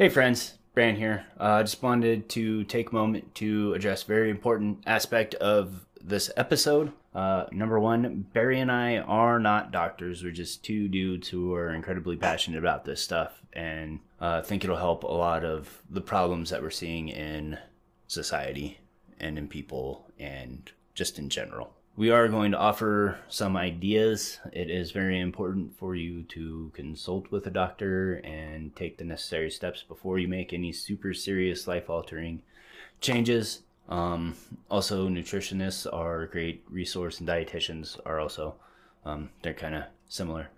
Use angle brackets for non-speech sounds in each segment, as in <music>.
Hey friends, Bran here. I uh, just wanted to take a moment to address very important aspect of this episode. Uh, number one, Barry and I are not doctors. We're just two dudes who are incredibly passionate about this stuff and uh, think it'll help a lot of the problems that we're seeing in society and in people and just in general. We are going to offer some ideas. It is very important for you to consult with a doctor and take the necessary steps before you make any super serious life altering changes. Um, also, nutritionists are a great resource, and dietitians are also. Um, they're kind of similar,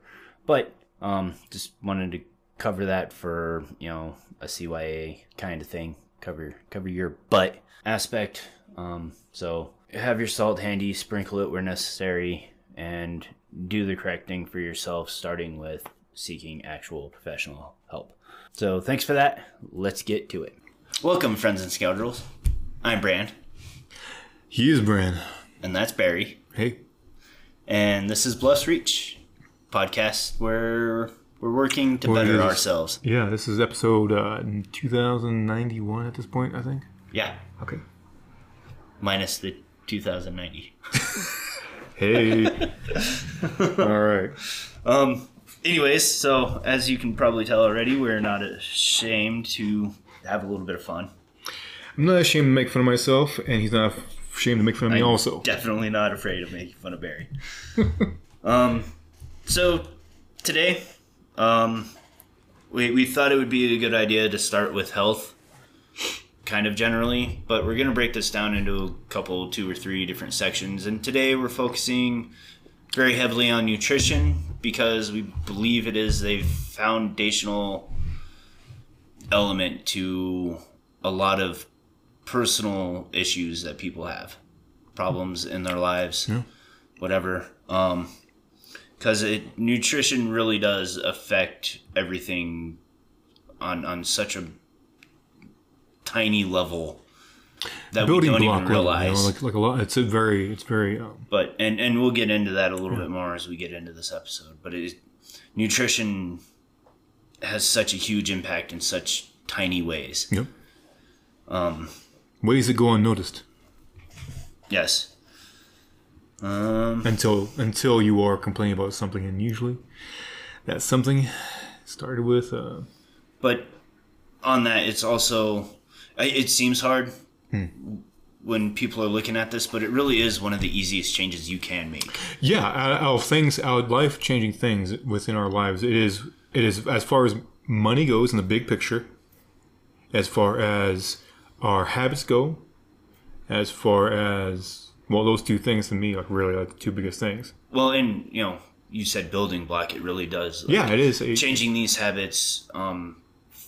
but um, just wanted to cover that for you know a CYA kind of thing. Cover cover your butt aspect. Um, so have your salt handy, sprinkle it where necessary, and do the correct thing for yourself, starting with seeking actual professional help. So thanks for that. Let's get to it. Welcome, friends and scoundrels. I'm Bran. He is Bran. And that's Barry. Hey. And this is Bless Reach podcast where we're working to what better ourselves. Yeah, this is episode uh, 2091 at this point, I think. Yeah. Okay. Minus the 2090. hey. <laughs> All right. Um. Anyways, so as you can probably tell already, we're not ashamed to have a little bit of fun. I'm not ashamed to make fun of myself, and he's not ashamed to make fun of me I'm also. Definitely not afraid of making fun of Barry. <laughs> um, so today, um, we we thought it would be a good idea to start with health, kind of generally, but we're gonna break this down into a couple, two or three different sections, and today we're focusing very heavily on nutrition because we believe it is a foundational element to a lot of personal issues that people have, problems in their lives, yeah. whatever. Um, because it nutrition really does affect everything on on such a tiny level that Building we don't even realize. Level, you know, like, like a lot, it's a very, it's very. Um, but and and we'll get into that a little yeah. bit more as we get into this episode. But it, nutrition has such a huge impact in such tiny ways. Yep. Um, ways that go unnoticed. Yes. Um, until until you are complaining about something, and usually that something started with. Uh, but on that, it's also it seems hard hmm. when people are looking at this, but it really is one of the easiest changes you can make. Yeah, out of things, out life changing things within our lives, it is it is as far as money goes in the big picture, as far as our habits go, as far as well, those two things to me are really like the two biggest things. Well, and you know, you said building block. It really does. Like, yeah, it is changing these habits um,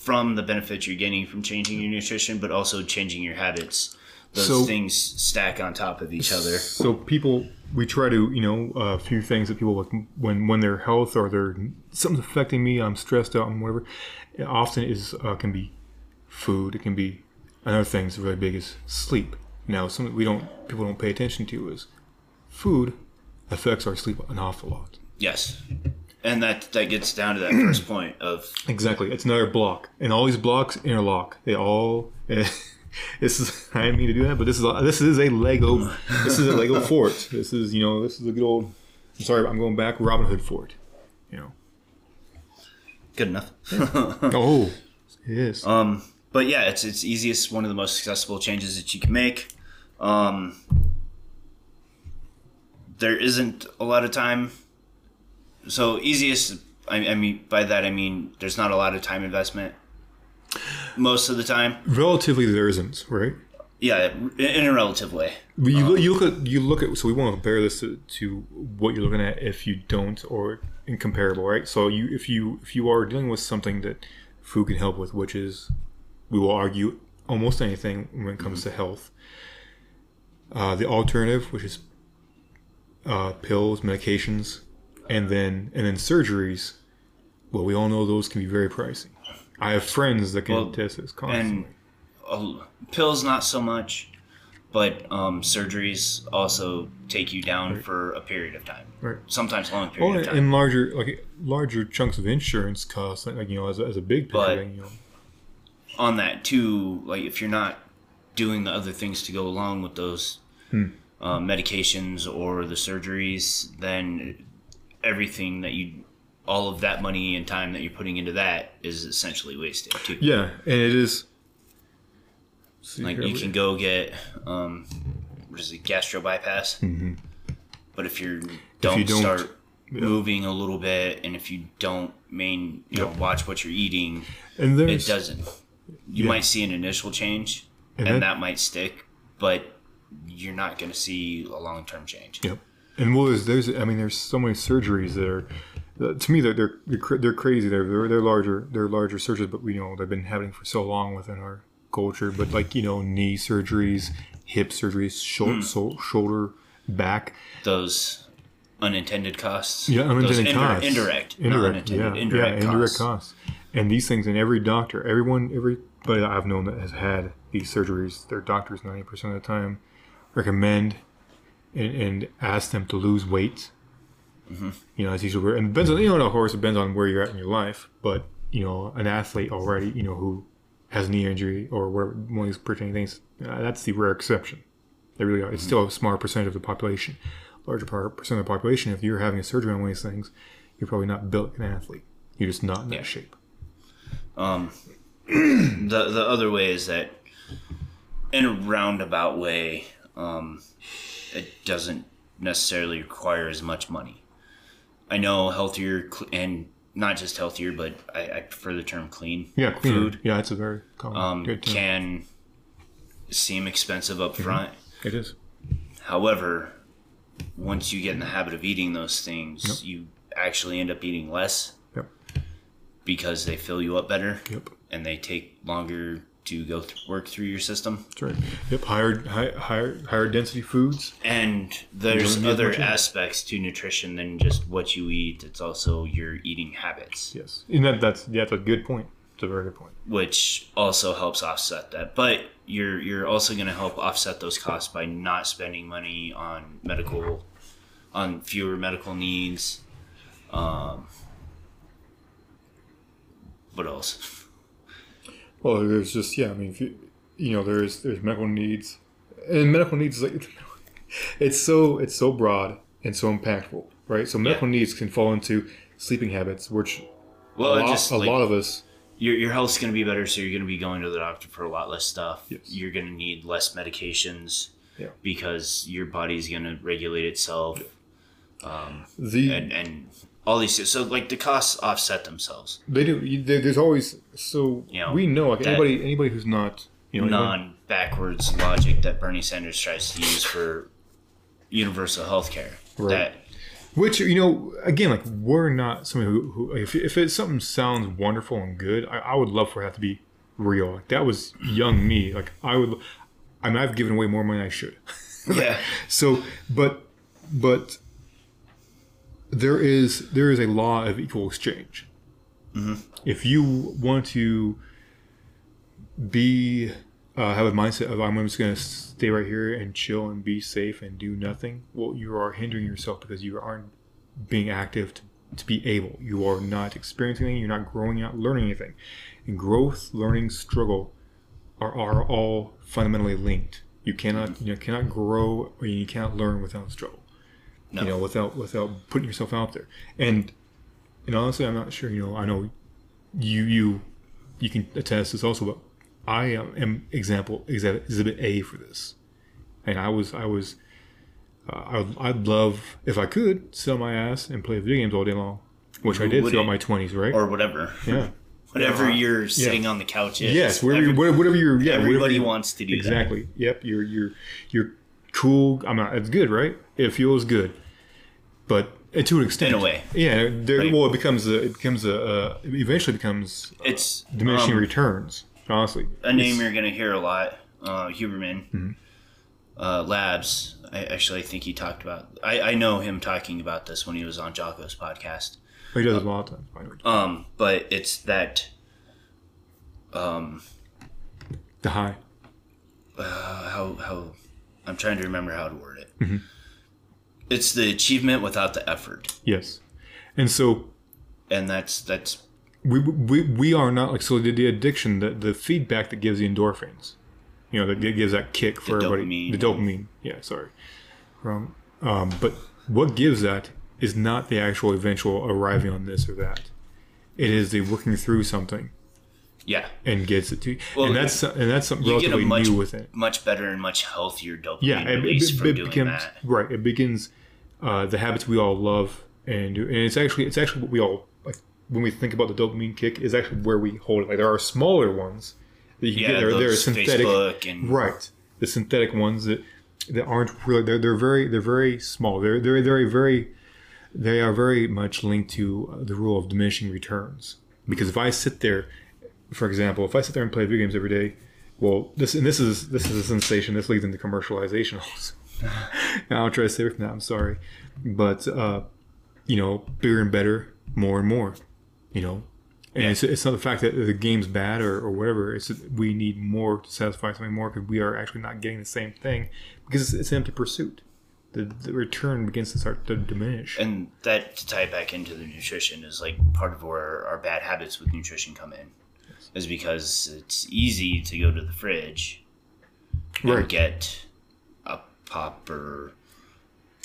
from the benefits you're getting from changing your nutrition, but also changing your habits. Those so, things stack on top of each other. So people, we try to, you know, a few things that people like when when their health or their something's affecting me, I'm stressed out and whatever. It often is uh, can be food. It can be another thing that's really big is sleep. Now, something we don't people don't pay attention to is food affects our sleep an awful lot. Yes, and that that gets down to that first <clears throat> point of exactly. It's another block, and all these blocks interlock. They all. <laughs> this is I didn't mean to do that, but this is a, this is a Lego. this is a Lego <laughs> fort. This is you know this is a good old. I'm sorry, I'm going back. Robin Hood fort. You know. Good enough. <laughs> oh, yes. Um, but yeah, it's it's easiest one of the most accessible changes that you can make. Um, there isn't a lot of time, so easiest. I, I mean, by that I mean there's not a lot of time investment most of the time. Relatively, there isn't, right? Yeah, in a relative way. But you, um, you look at you look at so we want to compare this to, to what you're looking at if you don't or incomparable, right? So you if you if you are dealing with something that food can help with, which is we will argue almost anything when it comes mm-hmm. to health. Uh, the alternative, which is uh, pills, medications, and then and then surgeries. Well, we all know those can be very pricey. I have friends that can well, test this constantly. And uh, pills, not so much, but um, surgeries also take you down right. for a period of time. Right. Sometimes long period oh, of time. And larger, like larger chunks of insurance costs, like you know, as a, as a big picture, but, you know on that too, like if you're not doing the other things to go along with those uh, medications or the surgeries, then everything that you, all of that money and time that you're putting into that is essentially wasted too. Yeah, and it is. Like you can go get, um, what is it, gastro bypass. Mm-hmm. But if you're don't, don't- start moving a little bit, and if you don't main, you know, watch what you're eating, and it doesn't. You Yeah. might see an initial change, And and, that- that, might stick, but you're not going to see a long term change. Yep. And well, there's, there's I mean, there's so many surgeries that are, uh, to me, they're they're they're, crazy. They're, they're they're larger they're larger surgeries, but we know they've been happening for so long within our culture. But like you know, knee surgeries, hip surgeries, shoulder, shoulder, back. Those unintended costs. Yeah, Those unintended indir- costs. Indirect. not indirect, yeah, indirect yeah, indirect costs. costs. And these things, and every doctor, everyone, everybody that I've known that has had these surgeries, their doctors ninety percent of the time recommend and, and ask them to lose weight. Mm-hmm. You know, usually where, and it depends on you know, of course, it depends on where you're at in your life. But you know, an athlete already, you know, who has knee injury or where one of these pertaining things, uh, that's the rare exception. They really are. It's Mm-hmm. still a smaller percentage of the population. Larger part, percent of the population. If you're having a surgery on one of these things, you're probably not built an athlete. You're just not in that Yeah. shape. Um, <clears throat> the the other way is that in a roundabout way, um, it doesn't necessarily require as much money. I know healthier and not just healthier, but I, I prefer the term clean. Yeah, cleaner. food Yeah, it's a very common. um, good term. can seem expensive up front. It is. However, once you get in the habit of eating those things, you actually end up eating less Yep. because they fill you up better Yep. and they take longer to go th- work through your system. That's right. Yep. Higher, high, higher, higher density foods. And there's other much in it. aspects to nutrition than just what you eat. It's also your eating habits, Yes. And that, that's yeah, that's a good point. It's a very good point. which also helps offset that. But you're you're also going to help offset those costs by not spending money on medical, on fewer medical needs. Um, what else? <laughs> Well, there's just yeah. I mean, if you, you know, there's there's medical needs, and medical needs is like <laughs> it's so it's so broad and so impactful, right? So medical needs can fall into sleeping habits, which Well, a, lot, just a like, lot of us. your your health's going to be better, so you're going to be going to the doctor for a lot less stuff. Yes. You're going to need less medications Yeah. because your body's going to regulate itself, um, The and and all these. So like the costs offset themselves. they do. There's always so You know, we know like anybody anybody who's not you know non backwards logic that Bernie Sanders tries to use for universal health care. Right. That Which you know, again, like we're not somebody who, who if if it's something sounds wonderful and good, I, I would love for that to be real. Like that was young me. Like I would, I mean, I've given away more money than I should. <laughs> yeah, So, but but there is there is a law of equal exchange. If you want to be uh, have a mindset of I'm just going to stay right here and chill and be safe and do nothing, well, you are hindering yourself because you aren't being active to, to be able. You are not experiencing anything. You're not growing, you're not learning anything. And growth, learning, struggle are, are all fundamentally linked. You cannot you know, cannot grow or you cannot learn without struggle. No. You know, without without putting yourself out there. And and honestly, I'm not sure. You know, I know you you you can attest this also, but I am, am example exhibit, A for this. And I was I was uh, I'd, I'd love if I could sell my ass and play video games all day long, which I did throughout my 20s, right? or whatever. yeah. <laughs> Whatever you're sitting on the couch is. Yes, whatever, Every- you, whatever you're. Yeah, everybody whatever you- wants to do that. exactly. Yep, you're you're you're cool. I'm not. It's good, right? It feels good, but uh, to an extent, In a way. yeah. There, Right. Well, it becomes a. It becomes a. Uh, it eventually becomes It's diminishing um, returns. Honestly, a name It's- you're going to hear a lot. Uh, Huberman Mm-hmm. uh, Labs. I actually think he talked about. I, I know him talking about this when he was on Jocko's podcast. he does a lot of times. Um, but it's that. Um, The high. uh, how how I'm trying to remember how to word it. Mm-hmm. It's the achievement without the effort, Yes, and so and that's that's we, we we are not like so the, the addiction the, the feedback that gives the endorphins you know that gives that kick for The everybody. dopamine. the dopamine. Yeah sorry. Um, um, but what gives that is not the actual eventual arriving on this or that. It is the working through something Yeah. and gets it to you. Well, and that's and that's something You relatively much new with it. much better and much healthier dopamine yeah it, it, from it doing becomes that. right it begins uh, the habits we all love and do and it's actually it's actually what we all like when we think about the dopamine kick is actually where we hold it. Like there are smaller ones that you can Yeah, get there they're synthetic. Facebook and right. The synthetic ones that that aren't really they're, they're very they're very small. They're they're very very they are very much linked to the rule of diminishing returns. Because if I sit there for example if I sit there and play video games every day well this and this is this is a sensation this leads into commercialization <laughs> I'll try to stay away from that I'm sorry but uh you know bigger and better more and more you know and it's, it's not the fact that the game's bad or, or whatever. It's we need more to satisfy something more because we are actually not getting the same thing because it's, it's an empty pursuit. The, the return begins to start to diminish. and that to tie it back into the nutrition is like part of where our bad habits with nutrition come in is because it's easy to go to the fridge and get a pop or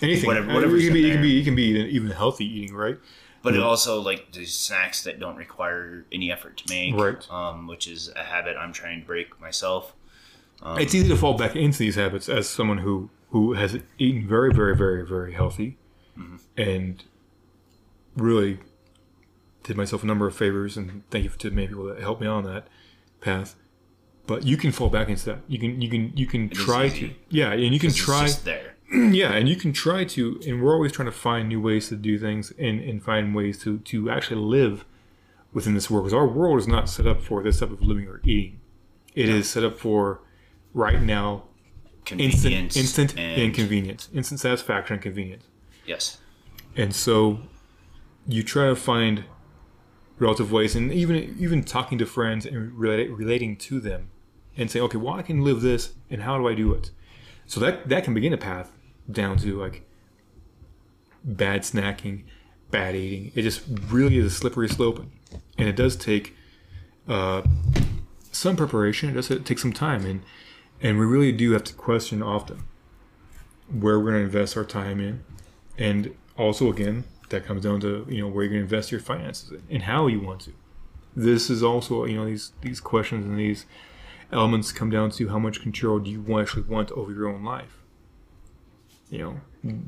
Anything, whatever- Uh, whatever's it can be, it can be, it can be even healthy eating, right? but it also like the snacks that don't require any effort to make Right. um, which is a habit i'm trying to break myself um, it's easy to fall back into these habits as someone who who has eaten very, very, very, very healthy, Mm-hmm. and really did myself a number of favors. And thank you to many people that helped me on that path. But you can fall back into that. You can, you can, you can is try to, yeah, and you can try, there <clears throat> yeah, and you can try to. And we're always trying to find new ways to do things and and find ways to to actually live within this world because our world is not set up for this type of living or eating. It is set up for right now instant, convenience instant and, and convenience, instant satisfaction and convenience. yes And so you try to find relative ways, and even even talking to friends and relate, relating to them, and saying, okay, well, I can live this, and how do I do it? So that that can begin a path down to like bad snacking, bad eating. It just really is a slippery slope, and it does take uh, some preparation. It does take some time, and and we really do have to question often where we're going to invest our time in, and also again that comes down to you know where you're going to invest your finances in and how you want to. This is also you know these these questions and these elements come down to how much control do you actually want over your own life. You know,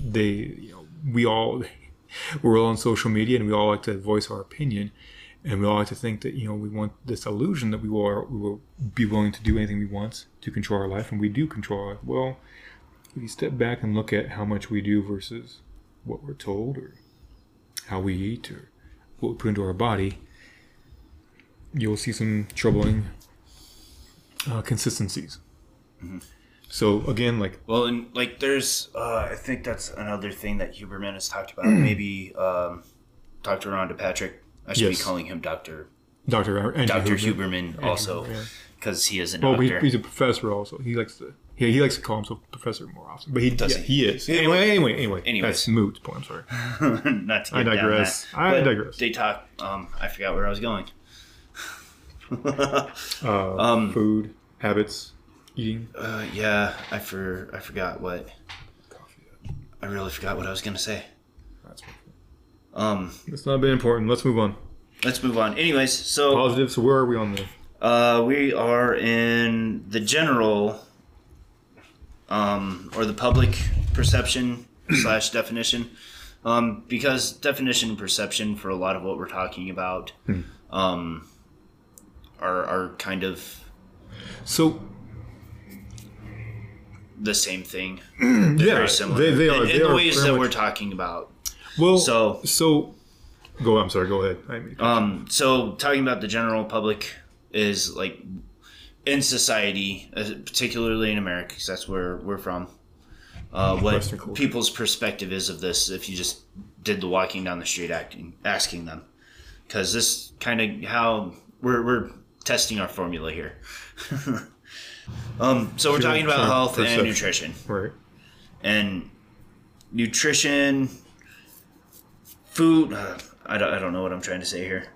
they you know we all <laughs> we're all on social media and we all like to voice our opinion and we all like to think that you know we want this illusion that we will we will be willing to do anything we want to control our life and we do control life. Well, if you step back and look at how much we do versus what we're told or how we eat or what we put into our body, you'll see some troubling uh, consistencies. So again, like Well, and like there's, uh, I think that's another thing that Huberman has talked about. Maybe um, Dr. Rhonda Patrick. I should Yes. be calling him Doctor Dr. Andrew Doctor Huberman. Huberman also yeah. because he is a Well, he, he's a professor also. He likes to he, he likes to call himself professor more often, but he Does yeah, he? he is. Anyway, anyway, anyway. Anyways. That's moot. Point. I'm sorry. <laughs> Not to get I digress. I digress. They talk. Um, I forgot where I was going. <laughs> Uh, <laughs> Um, food habits, eating. Uh, yeah, I for I forgot what Coffee. I really forgot what I was gonna say. That's Um, it's not been important. Let's move on. let's move on. Anyways, so Positive. So where are we on the? Uh, we are in the general, um, or the public perception slash definition, um, because definition and perception for a lot of what we're talking about, um, are are kind of So the same thing. <clears throat> yeah, Very similar. They, they are in they the are ways that much- we're talking about. well. so- so go. I'm sorry. Go ahead. I mean, Um, so talking about the general public is like in society, uh, particularly in America, because that's where we're from. Uh, what people's perspective is of this, if you just did the walking down the street acting, asking them, because this kind of how we're we're testing our formula here. <laughs> um, so we're talking about health Perception. and nutrition right. and nutrition, food. Uh, I don't, I don't know what I'm trying to say here.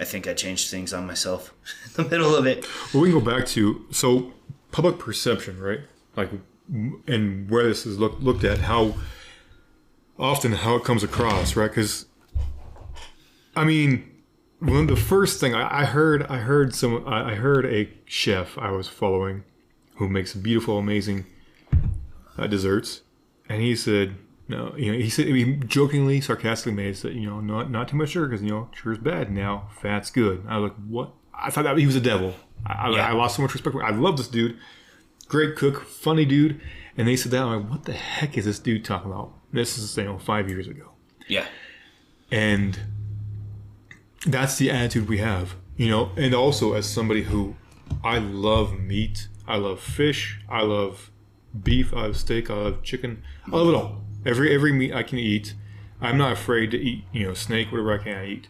I think I changed things on myself <laughs> in the middle of it. Well, we can go back to so public perception, right? Like, and where this is look, looked at, how often how it comes across, right? Because, I mean, one the first thing I, I heard, I heard some, I I heard a chef I was following, who makes beautiful, amazing uh, desserts, and he said. No, you know, he said he jokingly, sarcastically made it that you know not not too much sugar because you know sugar's bad. Now fat's good. I was like, what? I thought that he was a devil. I, I- Yeah. I lost so much respect. for him. I love this dude, great cook, funny dude. And they said that I'm like, what the heck is this dude talking about? This is you know five years ago, Yeah. and that's the attitude we have, you know. And also as somebody who, I love meat, I love fish, I love beef, I love steak, I love chicken, I love it all. Every every meat I can eat. I'm not afraid to eat, you know, snake, whatever I can eat.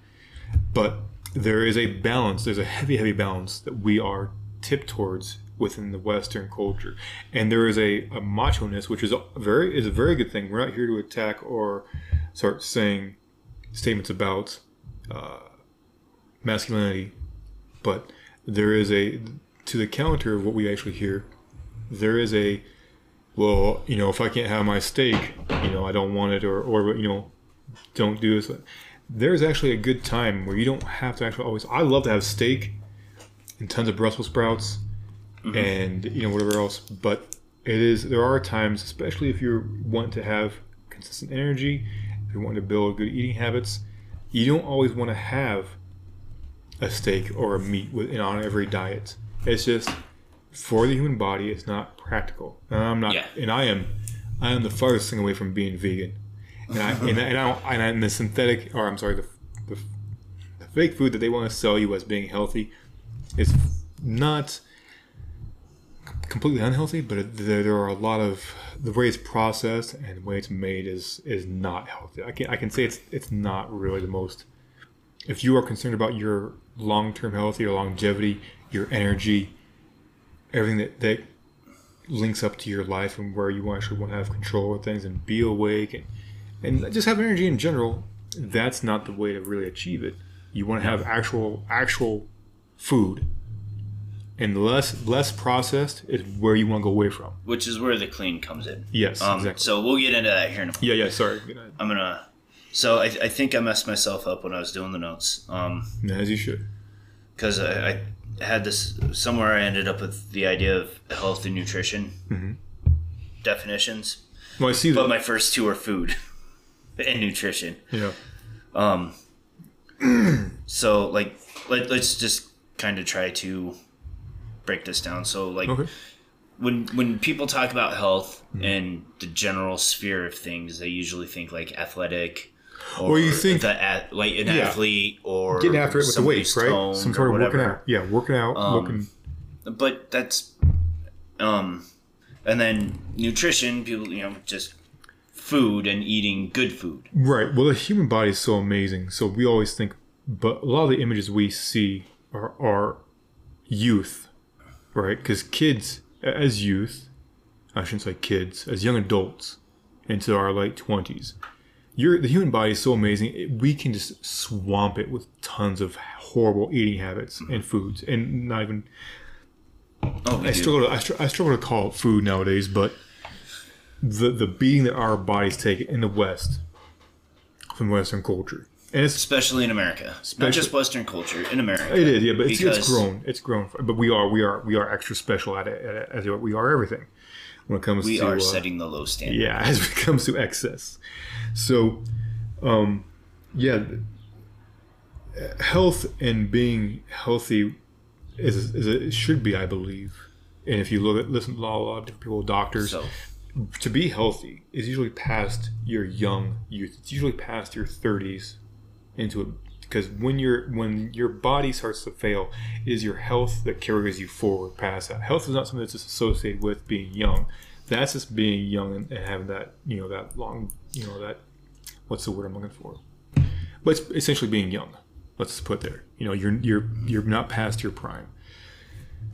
But there is a balance. There's a heavy, heavy balance that we are tipped towards within the Western culture, and there is a, a macho-ness, which is a very is a very good thing. We're not here to attack or start saying statements about uh, masculinity, but there is a to the counter of what we actually hear. There is a well, you know, if I can't have my steak, you know, I don't want it, or or you know, don't do this. There's actually a good time where you don't have to actually always. I love to have steak and tons of Brussels sprouts mm-hmm. and you know whatever else, but it is there are times, especially if you want to have consistent energy, if you want to build good eating habits, you don't always want to have a steak or a meat with on every diet. It's just for the human body, it's not practical. And I'm not, Yeah. and I am, I am the farthest thing away from being vegan. And I and, I, and, I, don't- and, I, and the synthetic, or I'm sorry, the, the, the fake food that they want to sell you as being healthy is not completely unhealthy, but there, there are a lot of the way it's processed and the way it's made is is not healthy. I can I can say it's it's not really the most. If you are concerned about your long term health, your longevity, your energy, everything that that links up to your life and where you actually want to have control of things and be awake and and just have energy in general, that's not the way to really achieve it. You want to have actual actual food and less less processed is where you want to go away from. Which is where the clean comes in. Yes, Um, exactly. So we'll get into that here in a Yeah, yeah. Sorry, I'm gonna. So I, I think I messed myself up when I was doing the notes. Um, as you should. because I, I had this somewhere. I ended up with the idea of health and nutrition Mm-hmm. definitions, Well, I see but my first two are food <laughs> and nutrition. yeah, Um, <clears throat> so like let, let's just kind of try to break this down. So like okay. when when people talk about health Mm-hmm. and the general sphere of things, they usually think like athletic. Or you think- the at, like an Yeah. athlete or Getting after it with the weights, right? Some sort of working out. Yeah, working out, Um, looking. But that's um, and then nutrition. People, you know, just food and eating good food. Right. Well, the human body is so amazing. So we always think, but a lot of the images we see are, are youth, right? Because kids, as youth, I shouldn't say kids, as young adults into our late 20s, you're, the human body is so amazing. It, we can just swamp it with tons of horrible eating habits mm-hmm. and foods, and not even Oh, I struggle. To, I, str- I struggle to call it food nowadays, but the the beating that our bodies take in the West from Western culture, and it's especially in America, not just Western culture in America. it is yeah, but it's, it's grown. It's grown, but we are we are we are extra special at it, at it as we are everything when it comes We to are uh, setting the low standard. yeah <laughs> as it comes to excess. So, um, yeah, health and being healthy is, is a, it should be, I believe. And if you look at listen to a lot of different people, doctors, So to be healthy is usually past your young youth. It's usually past your 30s into because when your when your body starts to fail, it is your health that carries you forward past that. Health is not something that's just associated with being young. That's just being young and, and having that you know that long you know that what's the word I'm looking for? But it's essentially being young. Let's just put there. You know, you're you're you're not past your prime.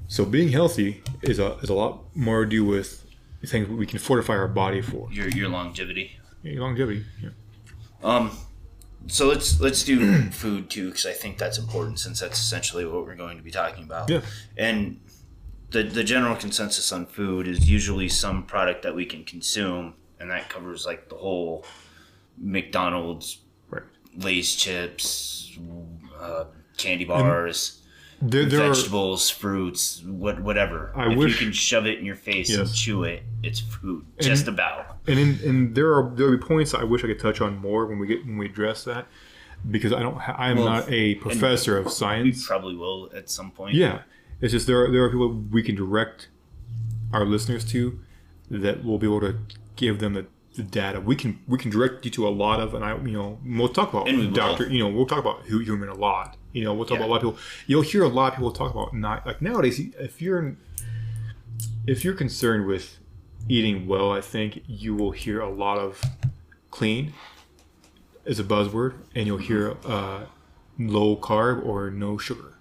So being healthy is a is a lot more to do with things we can fortify our body for. your your longevity. Yeah, longevity. Yeah. Um, so let's let's do <clears throat> food too because I think that's important since that's essentially what we're going to be talking about. Yeah. And the the general consensus on food is usually some product that we can consume, and that covers like the whole McDonald's, Right. Lay's chips, uh, candy bars, There, there are, vegetables, fruits, what whatever. I if wish- you can shove it in your face and chew it, it's food. Just about. and in, and there are there will be points I wish I could touch on more when we get when we address that because I don't ha- I am Well, not a professor of We science. probably will at some point. Yeah, it's just there are there are people we can direct our listeners to that will be able to give them the, the data. We can we can direct you to a lot of, and I you know we'll talk about And doctor. You know we'll talk about Huberman a lot. You know we'll talk Yeah. about a lot of people. You'll hear a lot of people talk about not like nowadays. If you're if you're concerned with eating well, I think you will hear a lot of clean as a buzzword, and you'll hear uh, low carb or no sugar.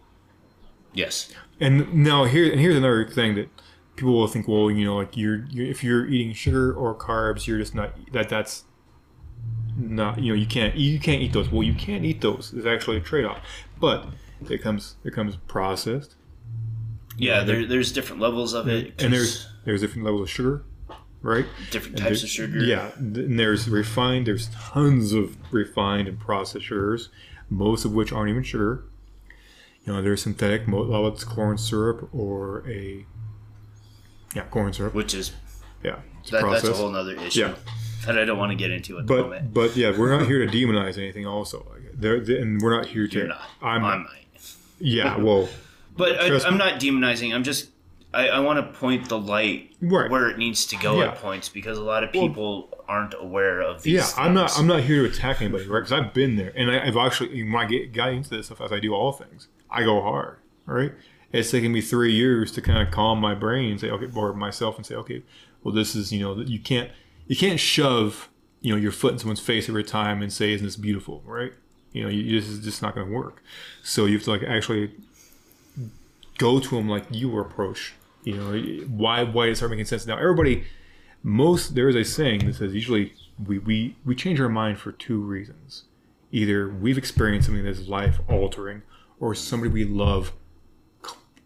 Yes. And now here and here's another thing that people will think, well, you know, like you're, you're if you're eating sugar or carbs, you're just not that that's not you know you can't you can't eat those. Well, you can't eat those. There's actually a trade off, but it comes it comes processed, Yeah, there, there's different levels of it. and there's there's different levels of sugar, right? different And types of sugar. Yeah, and there's refined. There's tons of refined and processed sugars, most of which aren't even sugar. You know, there's synthetic. A lot of it's corn syrup or a yeah, corn syrup. Which is Yeah, it's that, that's a whole other issue Yeah. that I don't want to get into at the But moment. but yeah, we're not here to demonize anything. Also, there and we're not here to. You're not. I'm. I might. yeah. Well. <laughs> But I, I'm me. not demonizing. I'm just I, I want to point the light Right. where it needs to go Yeah. at points because a lot of people aren't aware of these. Yeah, I'm not. I'm not here to attack anybody, right? Because I've been there, and I, I've actually when I get got into this stuff, as I do all things, I go hard, right? It's taken me three years to kind of calm my brain and say, okay, or myself, and say, okay, well, this is you know, you can't you can't shove you know your foot in someone's face every time and say, isn't this beautiful, right? You know, you, this is just not going to work. So you have to like actually go to them like you were approached. You know, why why does it start making sense now? Everybody most there is a saying that says usually we, we we change our mind for two reasons either we've experienced something that's life altering or somebody we love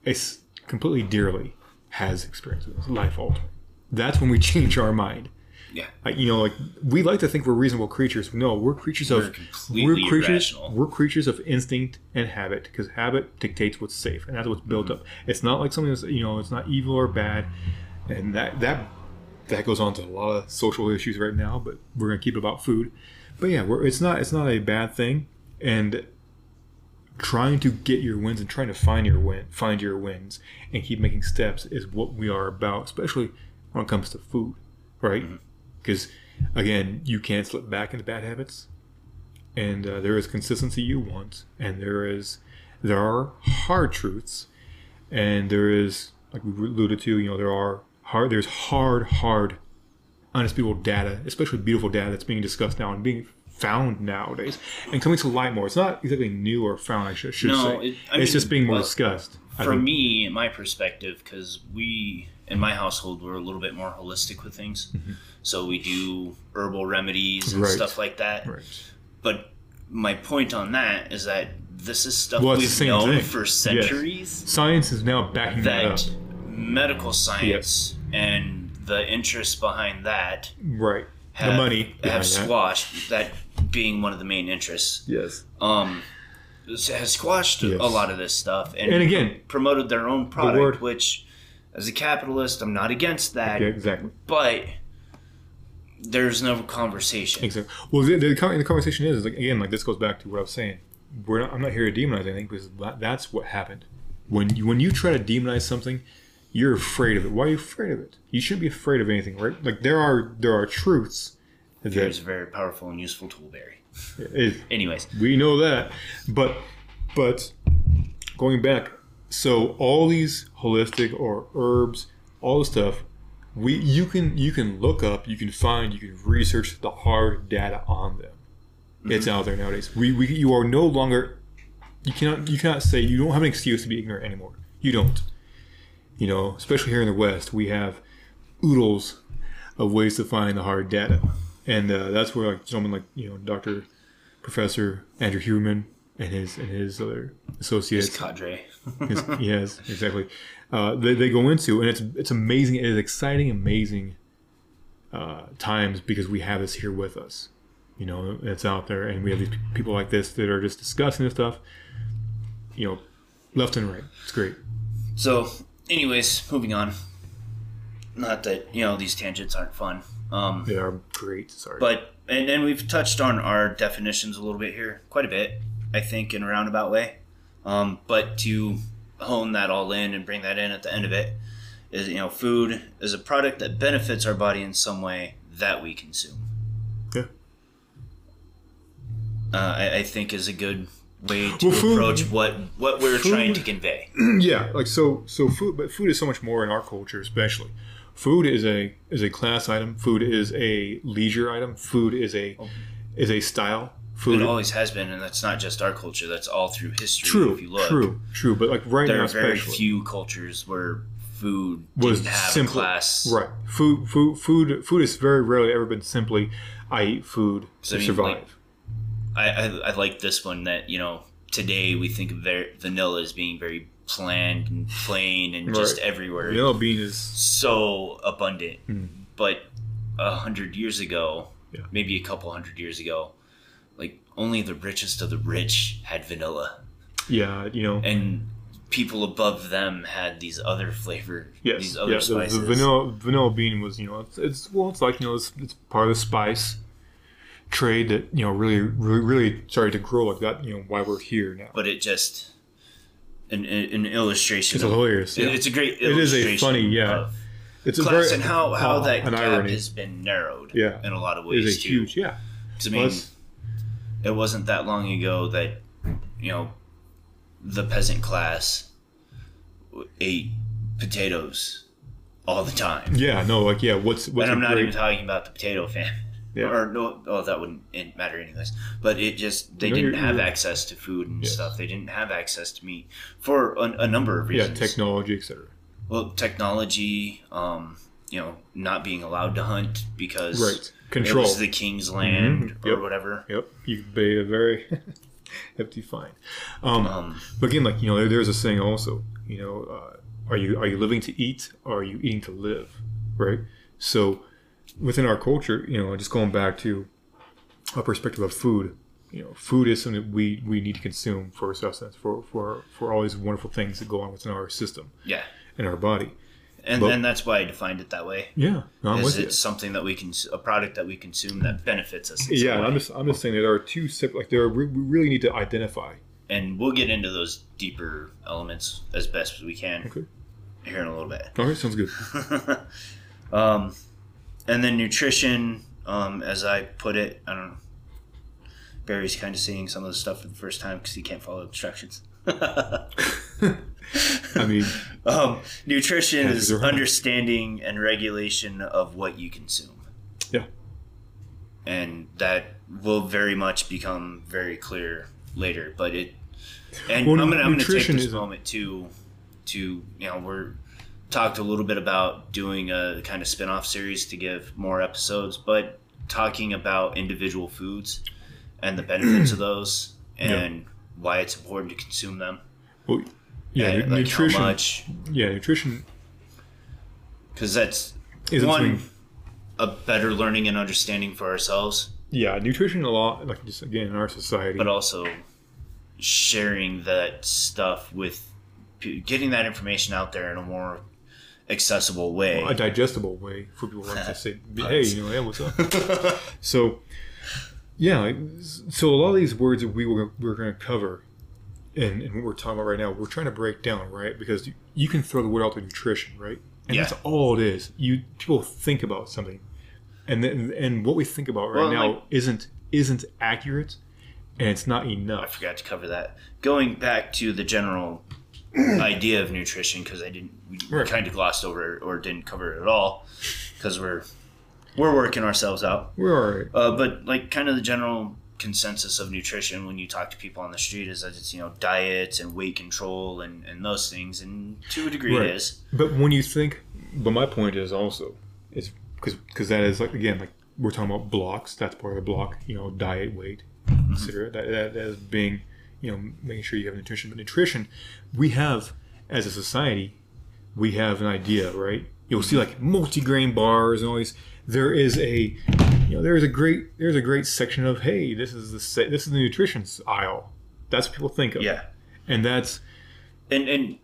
is completely dearly has experienced life altering that's when we <laughs> change our mind Yeah. Like, you know like we like to think we're reasonable creatures no we're creatures of We're of completely creatures irrational. we're creatures of instinct and habit because habit dictates what's safe and that's what's built Mm-hmm. up it's not like something that's you know it's not evil or bad and that that that goes on to a lot of social issues right now but we're gonna keep it about food but yeah we're, it's not it's not a bad thing and trying to get your wins and trying to find your win find your wins and keep making steps is what we are about especially when it comes to food right? Because again you can't slip back into bad habits and uh, there is consistency you want and there is there are hard truths and there is like we alluded to you know there are hard there's hard hard undisputable data especially beautiful data that's being discussed now and being found nowadays and coming to light more it's not exactly new or found i should, should No, say it- it's mean, just being more discussed For me, my perspective, because we in my household we're a little bit more holistic with things, so we do herbal remedies and Mm-hmm. Right. stuff like that. right But my point on that is that this is stuff Well, we've known thing. for Yes. centuries. science is now backing that, up medical science and the interest behind that right the have, money have behind that. squashed that being one of the main interests. yes Um, has squashed Yes. a lot of this stuff and, And again- promoted their own product, word- which, as a capitalist, I'm not against that, yeah, exactly but there's no conversation. Exactly. Well, the, the, the conversation is, is like, again, like this goes back to what I was saying. We're not, I'm not here to demonize anything because that, that's what happened. When you, when you try to demonize something, you're afraid of it. Why are you afraid of it? You shouldn't be afraid of anything, right? Like there are there are truths Fear is a very powerful and useful tool, Barry. it, <laughs> Anyways, we know that, but but going back, so all these holistic or herbs, all the stuff, we you can you can look up, you can find, you can research the hard data on them. Mm-hmm. It's out there nowadays. We, we you are no longer you cannot you cannot say you don't have an excuse to be ignorant anymore. You don't. You know, especially here in the West, we have oodles of ways to find the hard data, and uh, that's where like gentlemen like you know Doctor Professor Andrew Huberman and his and his other associates. His cadre. His- <laughs> yes, exactly. Uh, they, they go into, and it's it's amazing. It is exciting, amazing uh, times because we have this here with us. You know, it's out there, and we have these people like this that are just discussing this stuff. You know, left and right. It's great. So, anyways, moving on. Not that you know these tangents aren't fun. Um, They are great. Sorry, But and and we've touched on our definitions a little bit here, quite a bit, I think, in a roundabout way. Um, but to hone that all in and bring that in at the end of it is you know food is a product that benefits our body in some way that we consume. Yeah. Uh, I, I think is a good way to Well, food- approach what what we're food- trying to convey. <clears throat> yeah, like so so food, but food is so much more in our culture, especially. Food is a is a class item. Food is a leisure item. Food is a oh. is a style. Food It always has been, and that's not just our culture. That's all through history. true, if you look, true, true. But like right there now, are very especially few cultures where food was didn't have simple. class. Right. Food food food food has very rarely ever been simply I eat food to I mean, survive. like, I, I I like this one that you know today we think of vanilla as being very bland and plain and just Right. everywhere, Vanilla bean is so abundant. Hmm. But a hundred years ago, Yeah. maybe a couple hundred years ago, like only the richest of the rich had vanilla, yeah, you know. and people above them had these other flavor, Yes, these other yeah. The, the vanilla vanilla bean was, you know, it's, it's well, it's like you know, it's, it's part of the spice trade that you know really, really, really started to grow like that. You know, why we're here now. but it just an, an illustration. It's of- hilarious. it- Yeah. It's a great. It is a funny, yeah. of It's a class and how how uh, that gap irony. has been narrowed. Yeah. in a lot of ways too. huge, yeah. I mean, Plus- it wasn't that long ago that you know the peasant class ate potatoes all the time. Yeah, no, like yeah. What's what's and I'm not great, even talking about the potato famine. Yeah. Or no, oh, that wouldn't matter anyways. But it just they No, didn't have you're- access to food and Yes. stuff. They didn't have access to meat for a, a number of reasons. yeah technology, etc. well, technology, um, you know, not being allowed to hunt because Right, it was the king's land Mhm. or whatever. Yep, you pay a very <laughs> hefty fine. Um, Um, But again, like you know, there, there's a saying also. You know, uh, are you are you living to eat or are you eating to live? Right. So within our culture, you know, just going back to our perspective of food, you know, food is something that we we need to consume for sustenance, for for for all these wonderful things that go on within our system yeah, In our body. and But- and that's why I defined it that way. Yeah, no, I'm is with you. it's something that we can a product that we consume that benefits us. Yeah, way. I'm just I'm just saying that there are two separate. Like there, are, we really need to identify. and we'll get into those deeper elements as best as we can Okay. here in a little bit. Okay, sounds good. <laughs> um, and then nutrition, um, as I put it, I don't know. Barry's kind of seeing some of the stuff for the first time because he can't follow instructions. <laughs> I mean, <laughs> um, nutrition is understanding and regulation of what you consume. Yeah. And that will very much become very clear later. But it, and Well, I'm I'm gonna take this moment to, to you know, we're talked a little bit about doing a kind of spin-off series to give more episodes, but talking about individual foods and the benefits of <clears throat> those and why it's important to consume them. well, yeah, and, like nutrition. much Yeah, nutrition because that's isn't one a better learning and understanding for ourselves, Yeah, nutrition a lot like just again in our society. but also sharing that stuff with getting that information out there in a more accessible way. a digestible way for people like to <laughs> say, "Hey, you know, hey, what's up?" <laughs> so, yeah, so a lot of these words that we were we're going to cover, and, and what we're talking about right now, we're trying to break down, right? Because you, you can throw the word out to nutrition, right? And Yeah. that's all it is. You people think about something, and then and what we think about right Well, now like- isn't isn't accurate, and it's not enough. I forgot to cover that. Going back to the general <clears throat> idea of nutrition, because I didn't, we kind of glossed over it or didn't cover it at all, because we're we're working ourselves out. We're all right. Uh, but like kind of the general consensus of nutrition when you talk to people on the street is that it's you know diet and weight control and, and those things and to a degree Right. it is But when you think, but my point is also is because because that is like again like we're talking about blocks. That's part of the block. You know, diet, weight, consider it that, that as being, you know, making sure you have nutrition. But nutrition, we have as a society, we have an idea, right? You'll see like multi-grain bars and all these. There is a, you know, there is a great there's a great section of hey, this is the sa- this is the nutrition aisle. That's what people think of. Yeah, and that's and and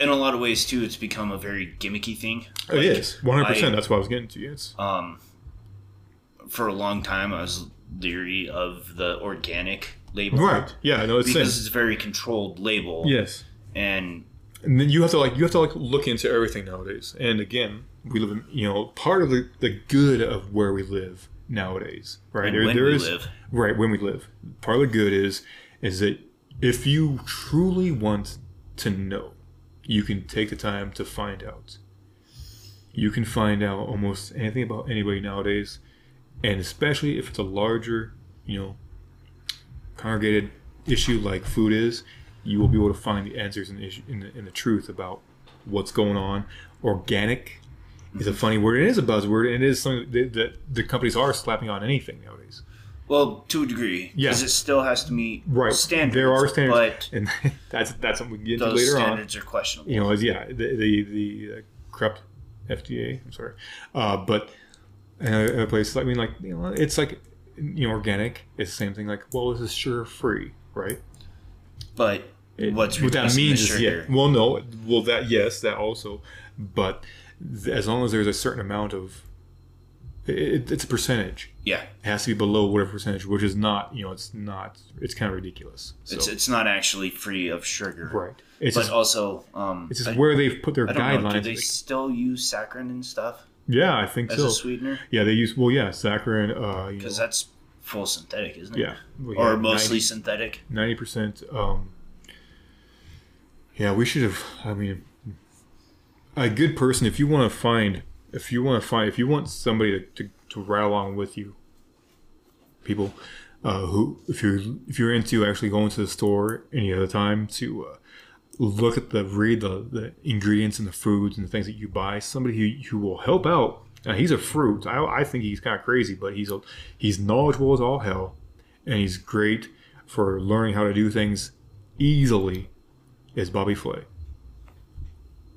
in a lot of ways too, it's become a very gimmicky thing. it is one hundred percent. That's what I was getting to. Yes. Um, for a long time, I was leery of the organic label, Right. Yeah. No, it's Because same. it's a very controlled label. Yes. and And then you have to like you have to like look into everything nowadays. And again, we live in you know part of the, the good of where we live nowadays, right? And when we live. right when we live. Part of the good is is that if you truly want to know, you can take the time to find out. You can find out almost anything about anybody nowadays, and especially if it's a larger, you know, congregated issue like food is, you will be able to find the answers and the, issue, in, the, in the truth about what's going on. Organic is a funny word. It is a buzzword, and it is something that, that the companies are slapping on anything nowadays. well, to a degree, Yeah. it still has to meet Right. standards. There are standards, but and <laughs> that's that's something we can get into later on. standards are questionable. You know, yeah, the the, the uh, corrupt FDA. I'm sorry, uh, but in a, place, I mean, like you know, it's like you know, organic. It's the same thing. Like, well, this is sugar free, right? But It- what's what that means is yeah. Well, no, well that yes, that also, but th- as long as there's a certain amount of, it, it's a percentage. Yeah, It has to be below whatever percentage, which is not, you know, it's not, it's kind of ridiculous. So, it's it's not actually free of sugar. right. It's but just, also, um, it's just I, where they've put their I don't know. Do guidelines. they like- still use saccharin and stuff yeah, I think as so. a sweetener? Yeah, they use well, yeah, saccharin. Uh, Because know, that's full synthetic, isn't it? yeah, we Or had mostly synthetic. ninety percent. Um, yeah, we should have. I mean, a good person. If you want to find, if you want to find, if you want somebody to, to, to ride along with you, people uh, who, if you're if you're into actually going to the store any other time to uh, look at the read the, the ingredients and the foods and the things that you buy, somebody who, who will help out. Now, he's a fruit. I, I think he's kind of crazy, but he's a, he's knowledgeable as all hell, and he's great for learning how to do things easily. Is Bobby Flay?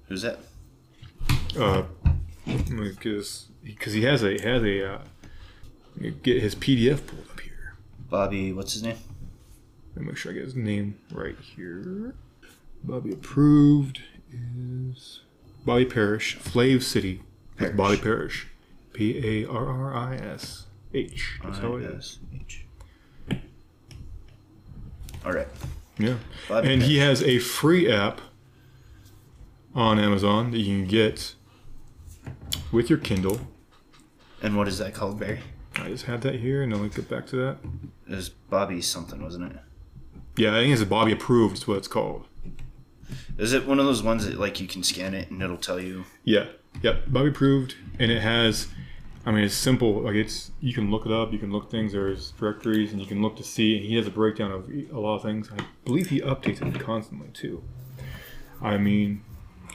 Who's that? Uh, because because he has a has a uh, get his PDF pulled up here. Bobby, what's his name? Let me make sure I get his name right here. Bobby approved is Bobby Parrish, Flav City. with Parrish. Bobby Parrish, P A R R I S H. That's how it is. All right. Yeah. And he has a free app on Amazon that you can get with your Kindle. And what is that called, Barry? I just had that here, and I'll get back to that. It was Bobby something, wasn't it? Yeah, I think it's a Bobby approved. Is what it's called. Is it one of those ones that like you can scan it and it'll tell you? Yeah. Yep. Bobby approved, and it has. I mean, it's simple. Like it's you can look it up. You can look things. There's directories, and you can look to see. And he has a breakdown of a lot of things. I believe he updates it constantly too. I mean,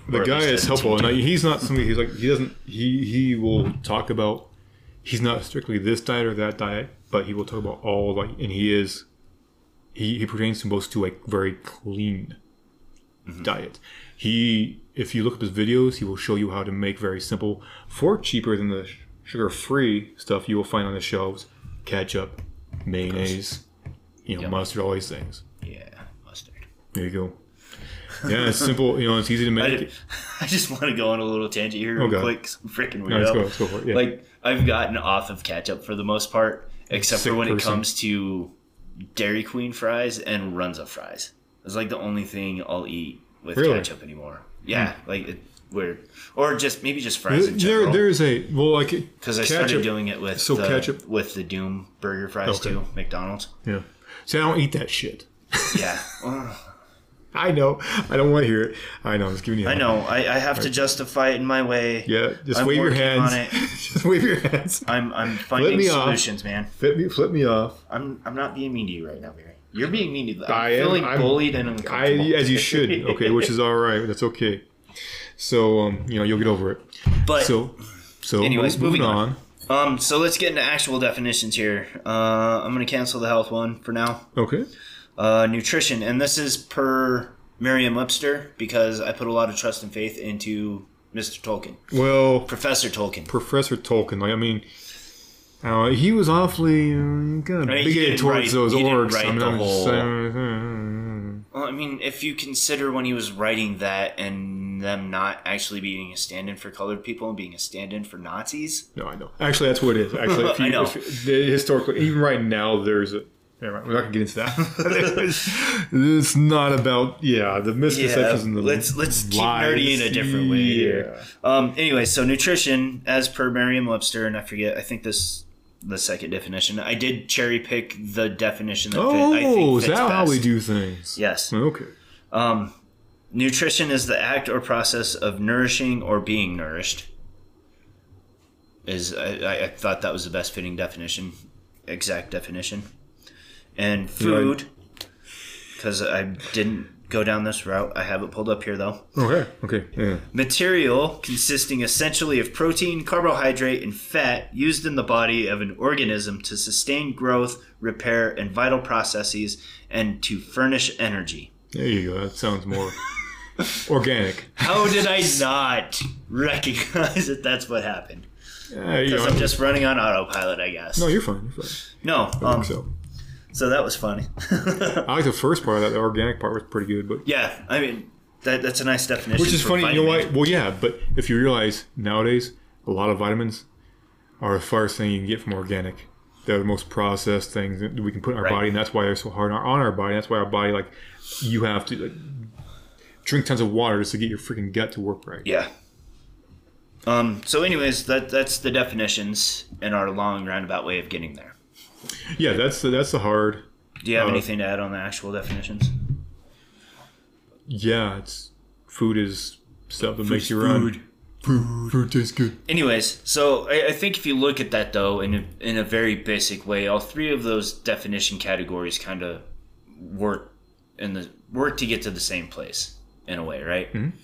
the guy is helpful, and he's not somebody who's like he doesn't. He he will talk about. He's not strictly this diet or that diet, but he will talk about all like, and he is. He he pertains to most to a very clean diet. He, if you look up his videos, he will show you how to make very simple, for cheaper than the sugar-free stuff you will find on the shelves, ketchup, mayonnaise, you know, Yum. mustard, all these things. Yeah, mustard. There you go. Yeah, it's simple. You know, it's easy to <laughs> I, make. did, I just want to go on a little tangent here real Okay. quick. I'm freaking No, let's weirdo. go. Let's go for it. Yeah. Like I've gotten off of ketchup for the most part, except Sick for when it comes to Dairy Queen fries and Runza fries. It's like the only thing I'll eat with Really? Ketchup anymore. Yeah, hmm. like it, weird, or just maybe just fries in general. there, there's a well, like Because I started doing it with so the, ketchup- with the Doom burger fries Okay. too, McDonald's. Yeah. See, I don't eat that shit. <laughs> Yeah, I know. I don't want to hear it. I know. I'm just giving you. I know. I, I have to justify it in my way. Yeah. Just I'm wave your hands. on it. <laughs> just wave your hands. I'm I'm finding me off. solutions, man. Flip me, flip me off. I'm I'm not being mean to you right now, Barry. You're being mean to me. I'm I am- feeling I'm- bullied and I, uncomfortable. as you should. Okay, which is <laughs> all right. That's okay. So, um, you know, you'll get over it. but So, so Anyways, moving moving on. on. Um, so let's get into actual definitions here. Uh, I'm going to cancel the health one for now. Okay. Uh, nutrition, and this is per Merriam-Webster because I put a lot of trust and faith into Mr. Tolkien, Well, Professor Tolkien. Professor Tolkien, like I mean, uh, he was awfully uh, kind of I mean, bigoted towards write- those write I mean, the whole- saying, Well, I mean, if you consider when he was writing that and them not actually being a stand-in for colored people and being a stand-in for Nazis, No, I know. Actually, that's what it is. Actually, if <laughs> you, I know. If, the, historically, even right now, there's a. Never mind, we're not gonna get into that. <laughs> <laughs> it's not about yeah the misconceptions Yeah, and the let's- let's keep lies. nerdy in a different way Yeah. Um, anyway, so nutrition, as per Merriam-Webster, and I forget, I think this the second definition. I did cherry pick the definition that fit, I think Oh, is that how we do things? Yes. Okay. Um, nutrition is the act or process of nourishing or being nourished. Is I, I- I thought that was the best fitting definition, exact definition, and food. Because I didn't go down this route. I have it pulled up here though. Okay. Okay. Yeah. Material consisting essentially of protein, carbohydrate, and fat used in the body of an organism to sustain growth, repair, and vital processes, and to furnish energy. There you go. That sounds more <laughs> organic. How did I not recognize that that's what happened? Because know, I'm just running on autopilot, I guess. no, you're fine. You're fine. No, I um, think so. So. that was funny. I like the first part of that. The organic part was pretty good, but yeah, I mean that that's a nice definition. which is funny. You know what? Well, yeah, but if you realize nowadays a lot of vitamins are the first thing you can get from organic. They're the most processed things that we can put in our Right. body, and that's why they're so hard on our, on our body. That's why our body, like, you have to like, drink tons of water just to get your freaking gut to work right. Yeah. Um. So, anyways, that that's the definitions and our long roundabout way of getting there. Yeah, that's the, that's the hard. Do you have Uh, anything to add on the actual definitions? Yeah, it's food is stuff that makes you run. Food, food tastes good. Anyways, so I, I think if you look at that though, in a, in a very basic way, all three of those definition categories kind of work in the work to get to the same place in a way, right? Mm-hmm.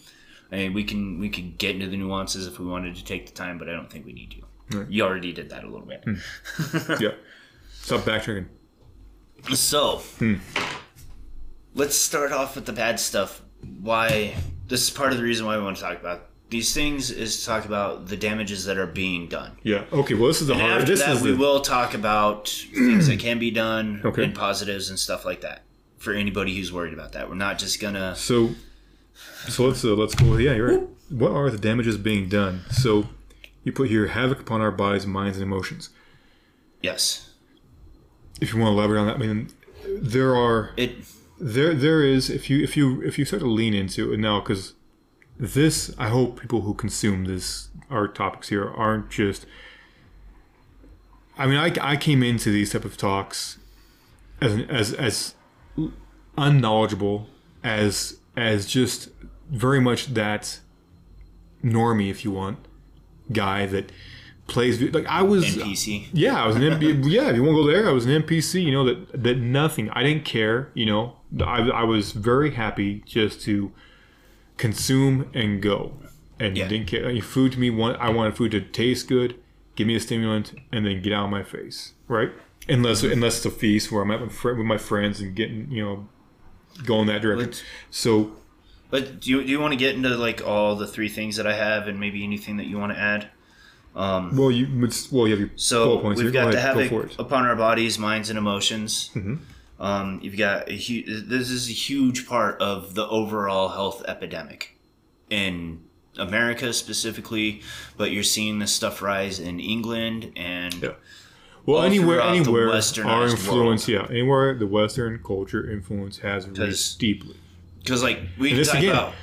I mean, we can we could get into the nuances if we wanted to take the time, but I don't think we need to. Right. You already did that a little bit. <laughs> Yeah. Stop backtracking. So, Hmm. let's start off with the bad stuff. Why? This is part of the reason why we want to talk about these things is to talk about the damages that are being done. Yeah. Okay. Well, this is the And hard. after This that, we the, will talk about things that can be done <clears throat> Okay. and positives and stuff like that for anybody who's worried about that. We're not just gonna. So, so let's uh, let's go. With yeah, you're right. What are the damages being done? So, you put here havoc upon our bodies, minds, and emotions. Yes, If you want to elaborate on that, I mean, there are it. there there is if you if you if you start to lean into it now because this I hope people who consume this our topics here aren't just. I mean, I, I came into these type of talks as as as unknowledgeable as as just very much that normie, if you want, guy that plays like I was NPC. yeah, I was an MP, <laughs> yeah. If you want to go there, I was an NPC. You know that that nothing. I didn't care. You know, I, I was very happy just to consume and go, and Yeah. didn't care. Like, food to me, one I wanted food to taste good, give me a stimulant, and then get out of my face. Right? Unless unless it's a feast where I'm at with, with my friends and getting you know going that direction. Let's- So But do you, do you want to get into like all the three things that I have and maybe anything that you want to add? Um, well, you well you have your So points. we've here. Go got the ahead, go havoc it. upon our bodies, minds, and emotions. Mhm. Um, you've got a hu- this is a huge part of the overall health epidemic in America specifically, but you're seeing this stuff rise in England and Yeah. Well, anywhere, anywhere, our influence, world. yeah, anywhere the Western culture influence has reached deeply. because like we talk again- about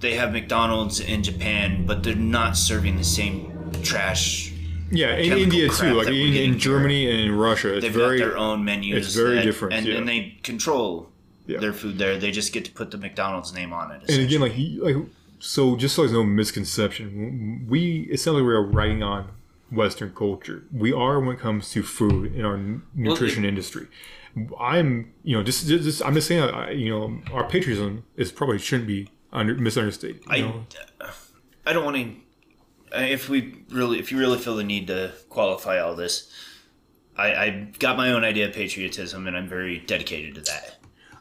they have McDonald's in Japan, but they're not serving the same trash. Yeah, in India too, like in, in Germany and in Russia, it's They've very got their own menus. it's very that- different, and, yeah. and they control Yeah. their food there. They just get to put the McDonald's name on it. and again, like like so, just so there's no misconception, we it sounds like we're writing on Western culture. We are when it comes to food in our nutrition industry. I'm, you know, just, just, just I'm just saying, I, you know, our patriotism is probably shouldn't be under misunderstood. I, know? I don't want to. If we really, if you really feel the need to qualify all this, I, I got my own idea of patriotism, and I'm very dedicated to that.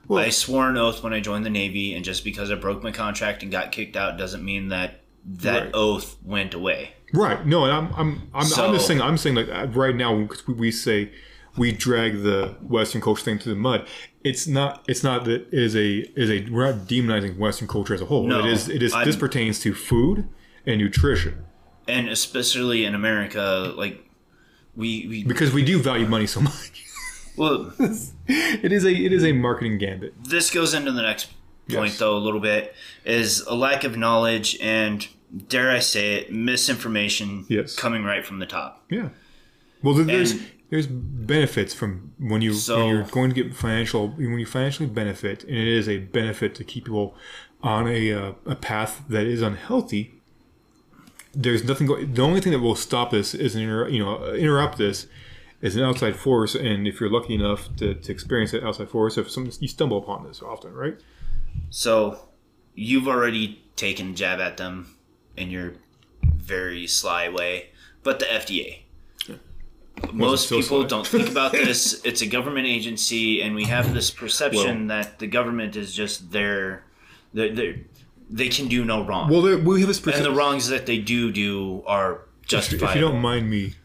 Well- I swore an oath when I joined the Navy, and just because I broke my contract and got kicked out doesn't mean that that Right. oath went away. Right. No, and I'm I'm I'm, I'm just saying I'm saying like uh, right now because we, we say we drag the Western culture thing to the mud. It's not. It's not that it is a is a we're not demonizing Western culture as a whole. No, it is. It is. I'm- this pertains to food and nutrition And especially in America, like we, we because we do value money so much. well, <laughs> it is a it is a marketing gambit. this goes into the next point Yes. though a little bit is a lack of knowledge and dare I say it, misinformation Yes. coming right from the top. Yeah. Well, there's And- there's benefits from when you So- when you're going to get financial when you financially benefit, and it is a benefit to keep people on a uh, a path that is unhealthy. There's nothing. Go- the only thing that will stop this is an inter- you know interrupt this is an outside force, and if you're lucky enough to, to experience that outside force, if some you stumble upon this often, right? So you've already taken a jab at them in your very sly way, but the FDA. Most so people sly. don't think about <laughs> this. It's a government agency, and we have this perception that the government is just there. They're, they're, they can do no wrong. Well, we have a and the wrongs that they do do are If, justified. if you don't mind me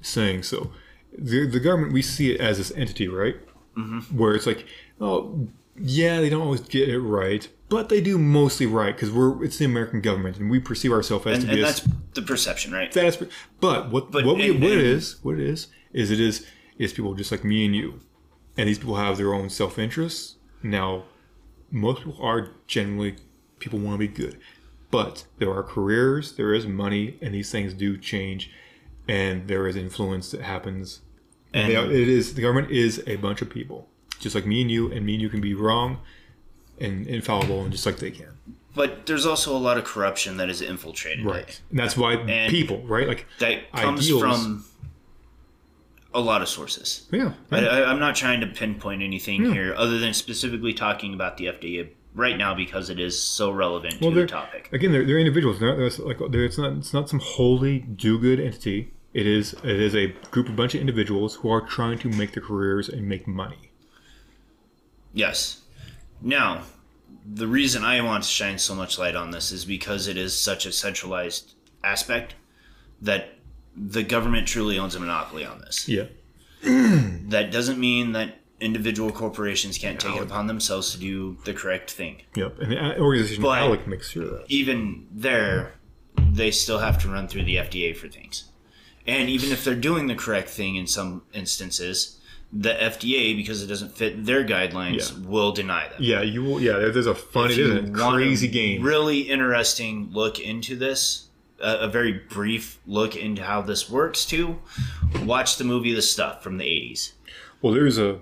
saying so, the the government we see it as this entity, right? Mm-hmm. Where it's like, oh, yeah, they don't always get it right, but they do mostly right because we're it's the American government and we perceive ourselves as and, to and be a that's the perception, right? that's but what But what, we, and- what it and- is what it is is it is is people just like me and you, and these people have their own self interests. Now, most people are generally people want to be good, but there are careers, there is money, and these things do change, and there is influence that happens. And, are, it is the government is a bunch of people, just like me and you, and me and you can be wrong and infallible, and just like they can. But there's also a lot of corruption that is infiltrated. Right. And that's why And- people, right? Like, That comes Ideals. from a lot of sources. yeah. I, I, I'm not trying to pinpoint anything here other than specifically talking about the FDA right now because it is so relevant Well, to the topic. again. They're, they're individuals. They're not, like they're, it's not. It's not some holy do-good entity. It is. It is a group, of bunch of individuals who are trying to make their careers and make money. Yes. Now, the reason I want to shine so much light on this is because it is such a centralized aspect that the government truly owns a monopoly on this. Yeah. That doesn't mean that individual corporations can't take it upon themselves to do the correct thing. Yep. And the organization But- ALEC makes sure of that. even there, they still have to run through the FDA for things. And even if they're doing the correct thing in some instances, the FDA, because it doesn't fit their guidelines, Yeah. will deny them. Yeah. You will. Yeah. There's a fun. If It is a crazy game. Really interesting look into this. A, a very brief look into how this works too. Watch the movie The Stuff from the 80s. well, there's a.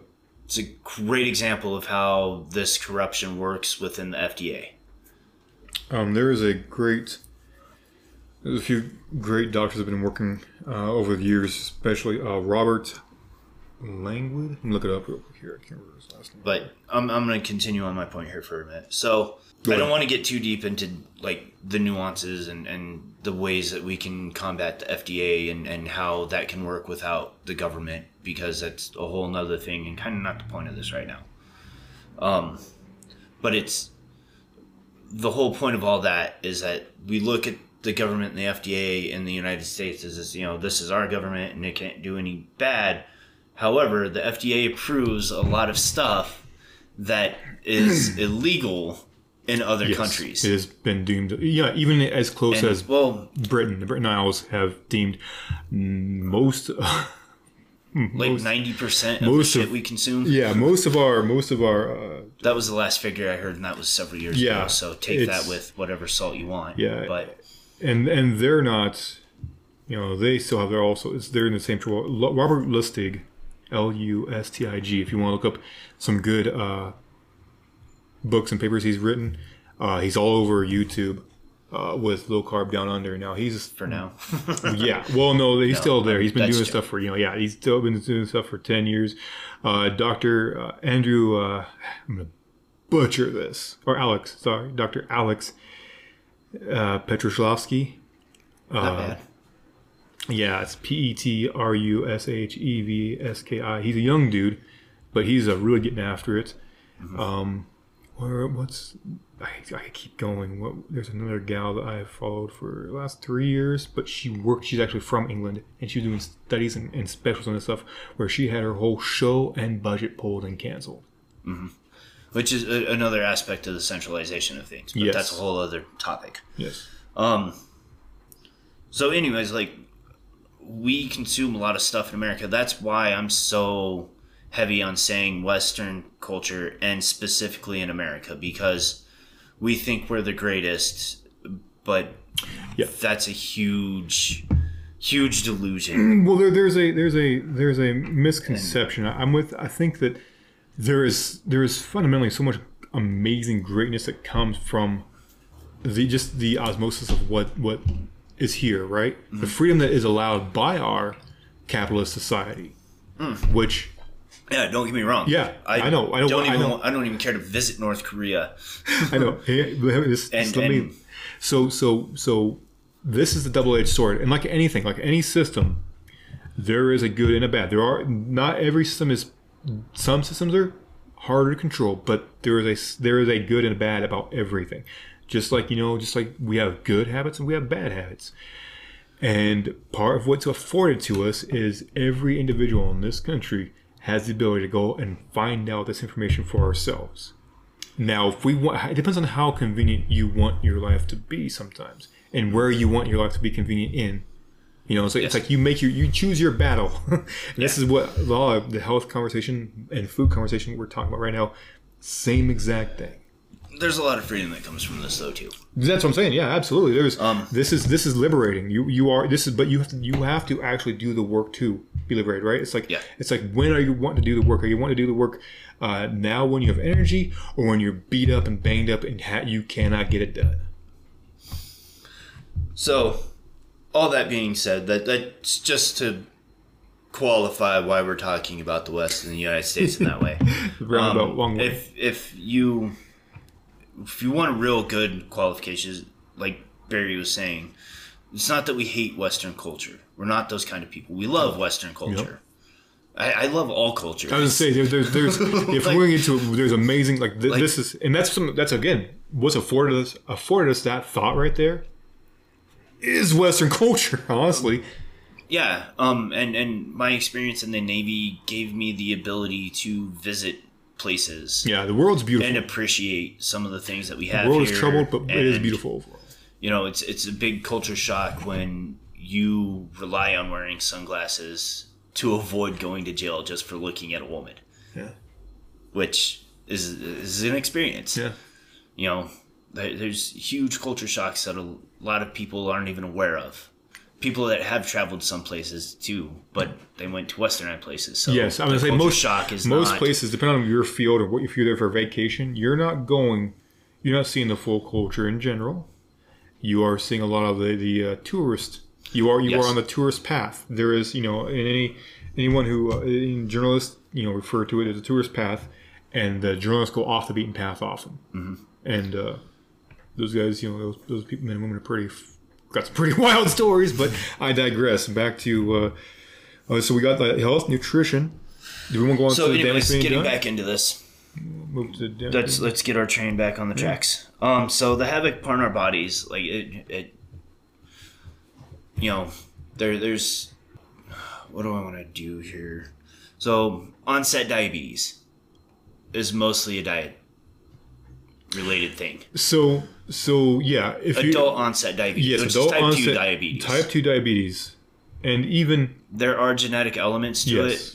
It's a great example of how this corruption works within the FDA. Um, there is a great. There's a few great doctors have been working uh, over the years, especially uh, Robert Langwood. Let me look it up real quick here. I can't remember his last name. But I'm, I'm going to continue on my point here for a minute. So I don't want to get too deep into like the nuances and, and the ways that we can combat the FDA and, and how that can work without the government because that's a whole nother thing and kind of not the point of this right now. Um, but it's the whole point of all that is that we look at the government and the FDA in the United States as this, you know, this is our government and it can't do any bad. However, the FDA approves a lot of stuff that is illegal in other Yes, countries. It has been deemed, yeah, even as close And, as well, Britain. The Britain Isles have deemed most, <laughs> like ninety percent of the most shit of- we consume. yeah, most of our, most of our, uh, That was the last figure I heard, and that was several years Yeah, ago. So take that with whatever salt you want. Yeah. but and and they're not, you know, they still have their also. It's they're in the same trouble. Robert Lustig, L U S T I G. If you want to look up some good uh, books and papers he's written, uh, he's all over YouTube. Uh, with low carb down under now he's for now, <laughs> yeah. Well, no, he's still there. He's been doing true. stuff for you know. Yeah, he's still been doing stuff for ten years. Uh, Doctor uh, Andrew, uh, I'm gonna butcher this or Alex. Sorry, Doctor Alex uh. Not Uh, bad. Yeah, it's P E T R U S H E V S K I. He's a young dude, but he's uh, really getting after it. Um, where what's I, I keep going. What, there's another gal that I've followed for the last three years, but she worked. She's actually from England, and she was doing studies and, and specials on this stuff. Where she had her whole show and budget pulled and canceled. Which is a, another aspect of the centralization of things. But Yes. that's a whole other topic. Yes. Um. So, anyways, like we consume a lot of stuff in America. That's why I'm so heavy on saying Western culture and specifically in America because we think we're the greatest, but Yeah. that's a huge, huge delusion. Mm, well, there, there's a there's a there's a misconception. I'm with. I think that there is there is fundamentally so much amazing greatness that comes from the just the osmosis of what what is here, right? The mm-hmm. freedom that is allowed by our capitalist society, mm. which yeah, don't get me wrong. Yeah, I know, I know, Don't I even. know. I don't even care to visit North Korea. <laughs> I know. <laughs> Hey, this- And- let me- so so so this is the double-edged sword, and like anything, like any system, there is a good and a bad. There are not every system is. Some systems are harder to control, but there is a there is a good and a bad about everything. Just like you know, just like we have good habits and we have bad habits. And part of what's afforded to us is every individual in this country has the ability to go and find out this information for ourselves. Now, if we want, it depends on how convenient you want your life to be sometimes, and where you want your life to be convenient in. You know, so like, it's like you make your, you choose your battle. <laughs> and this is what a lot of the health conversation and food conversation we're talking about right now. Same exact thing. There's a lot of freedom that comes from this, though, too. That's what I'm saying. Yeah, absolutely. There's Um, this is this is liberating. You you are this is but you have to you have to actually do the work to be liberated, right? It's like Yeah. it's like when are you wanting to do the work? Are you wanting to do the work uh, now when you have energy, or when you're beat up and banged up and ha- you cannot get it done? So, all that being said, that that's just to qualify why we're talking about the West and the United States in that way. <laughs> Roundabout, Um, long way. if if you if you want real good qualifications, like Barry was saying, it's not that we hate Western culture. We're not those kind of people. We love Western culture. I, I love all culture. I was gonna say there, there's there's <laughs> if Like- we're going into it, there's amazing like, th- Like- this is and that's some that's again what's afforded us afforded us that thought right there is Western <laughs> culture honestly Yeah, um, and and my experience in the Navy gave me the ability to visit places yeah the world's beautiful and appreciate some of the things that we have. the world is troubled but it is beautiful overall You know, it's it's a big culture shock when you rely on wearing sunglasses to avoid going to jail just for looking at a woman, yeah which is is an experience. yeah You know, there- there's huge culture shocks that a lot of people aren't even aware of. People that have traveled some places too, but they went to westernized places. So Yes, I'm gonna say most shock is most not, places, depending on your field or what if you're there for vacation, you're not going, you're not seeing the full culture in general. You are seeing a lot of the the uh, tourist. You are you Yes. are on the tourist path. There is you know in any anyone who uh, in journalists you know refer to it as a tourist path, and the journalists go off the beaten path often. Mm-hmm. And uh, those guys, you know, those those people, men and women are pretty. Got some pretty <laughs> wild stories, but I digress. Back to uh, uh, so we got the health, nutrition. Do we want to go on So, to the anyways, being getting done? back into this, Move to the let's let's get our train back on the tracks. Um, so the havoc upon our bodies, like it, it, you know, there there's, what do I want to do here? So onset diabetes is mostly a diet related thing. So so yeah, if you Adult onset diabetes, yes, adult type onset two diabetes. type two diabetes, and even there are genetic elements to it. yes.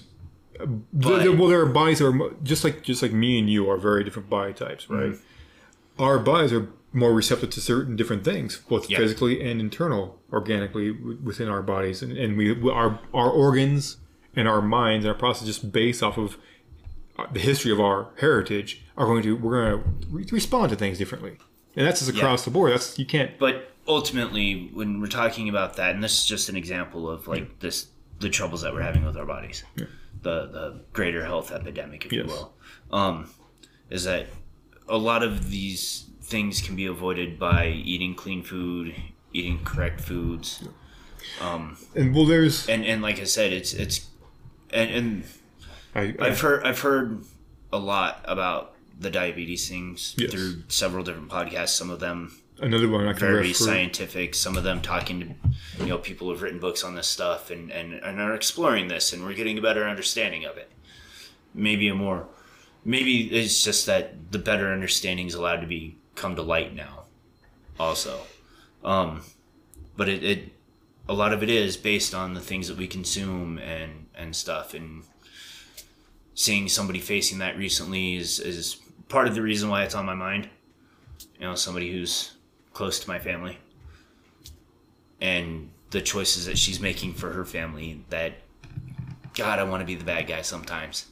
The- But- the- well, there are bodies that are just like just like me and you are very different body types, right? Mm-hmm. Our bodies are more receptive to certain different things, both Yeah. physically and internal, organically w- within our bodies, and, and we our our organs and our minds and our process just based off of uh, the history of our heritage are going to we're going to re- respond to things differently, and that's just across the board. That's you can't But ultimately, when we're talking about that, and this is just an example of like this, the troubles that we're having with our bodies, the the greater health epidemic, if you will, um, is that a lot of these things can be avoided by eating clean food, eating correct foods. Um, And well, there's and and like I said, it's it's and, and I, I, I've heard I've heard a lot about the diabetes things Yes. through several different podcasts. Some of them another one I can very refer. scientific. Some of them talking to you know people who've written books on this stuff and, and and are exploring this, and we're getting a better understanding of it. Maybe a more, maybe it's just that the better understanding is allowed to be come to light now. Also, um, but it, it a lot of it is based on the things that we consume and and stuff and seeing somebody facing that recently is is part of the reason why it's on my mind you know somebody who's close to my family and the choices that she's making for her family that god i want to be the bad guy sometimes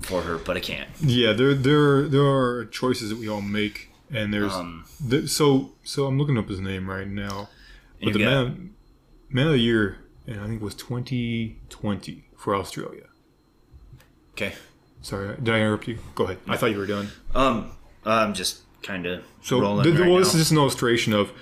for her but i can't Yeah, there there there are choices that we all make, and there's um the, so so I'm looking up his name right now, but the got- man man of the year, and I think it was 2020 for Australia. okay Sorry, did I interrupt you? Go ahead. I thought you were done. um i'm just kind of So rolling the, right well, this is just an illustration of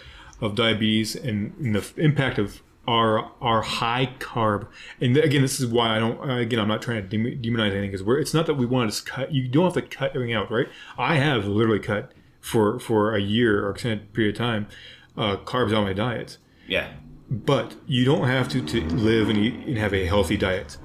of diabetes and, and the f- impact of our are high carb. And again, this is why I don't. uh, Again, I'm not trying to demonize anything because we're. It's not that we want to just cut. You don't have to cut everything out, right? I have literally cut for for a year or extended period of time uh, carbs out my diet. yeah But you don't have to, to live and eat and have a healthy diet.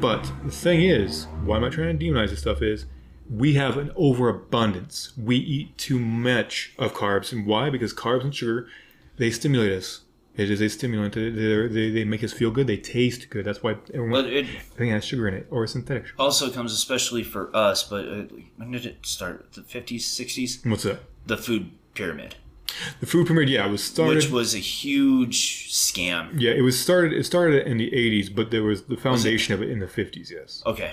But the thing is, why am I trying to demonize this stuff? Is we have an overabundance. We eat too much of carbs, and why? Because carbs and sugar, they stimulate us. It is a stimulant. They, they, they make us feel good. They taste good. That's why everyone it everything has sugar in it or synthetic. sugar. also comes especially for us but uh, when did it start the 50s 60s What's that? the food pyramid The food pyramid. Yeah, it was started. which was a huge scam yeah, it was started. It started in the '80s, but there was the foundation of it in the '50s. Yes. Okay.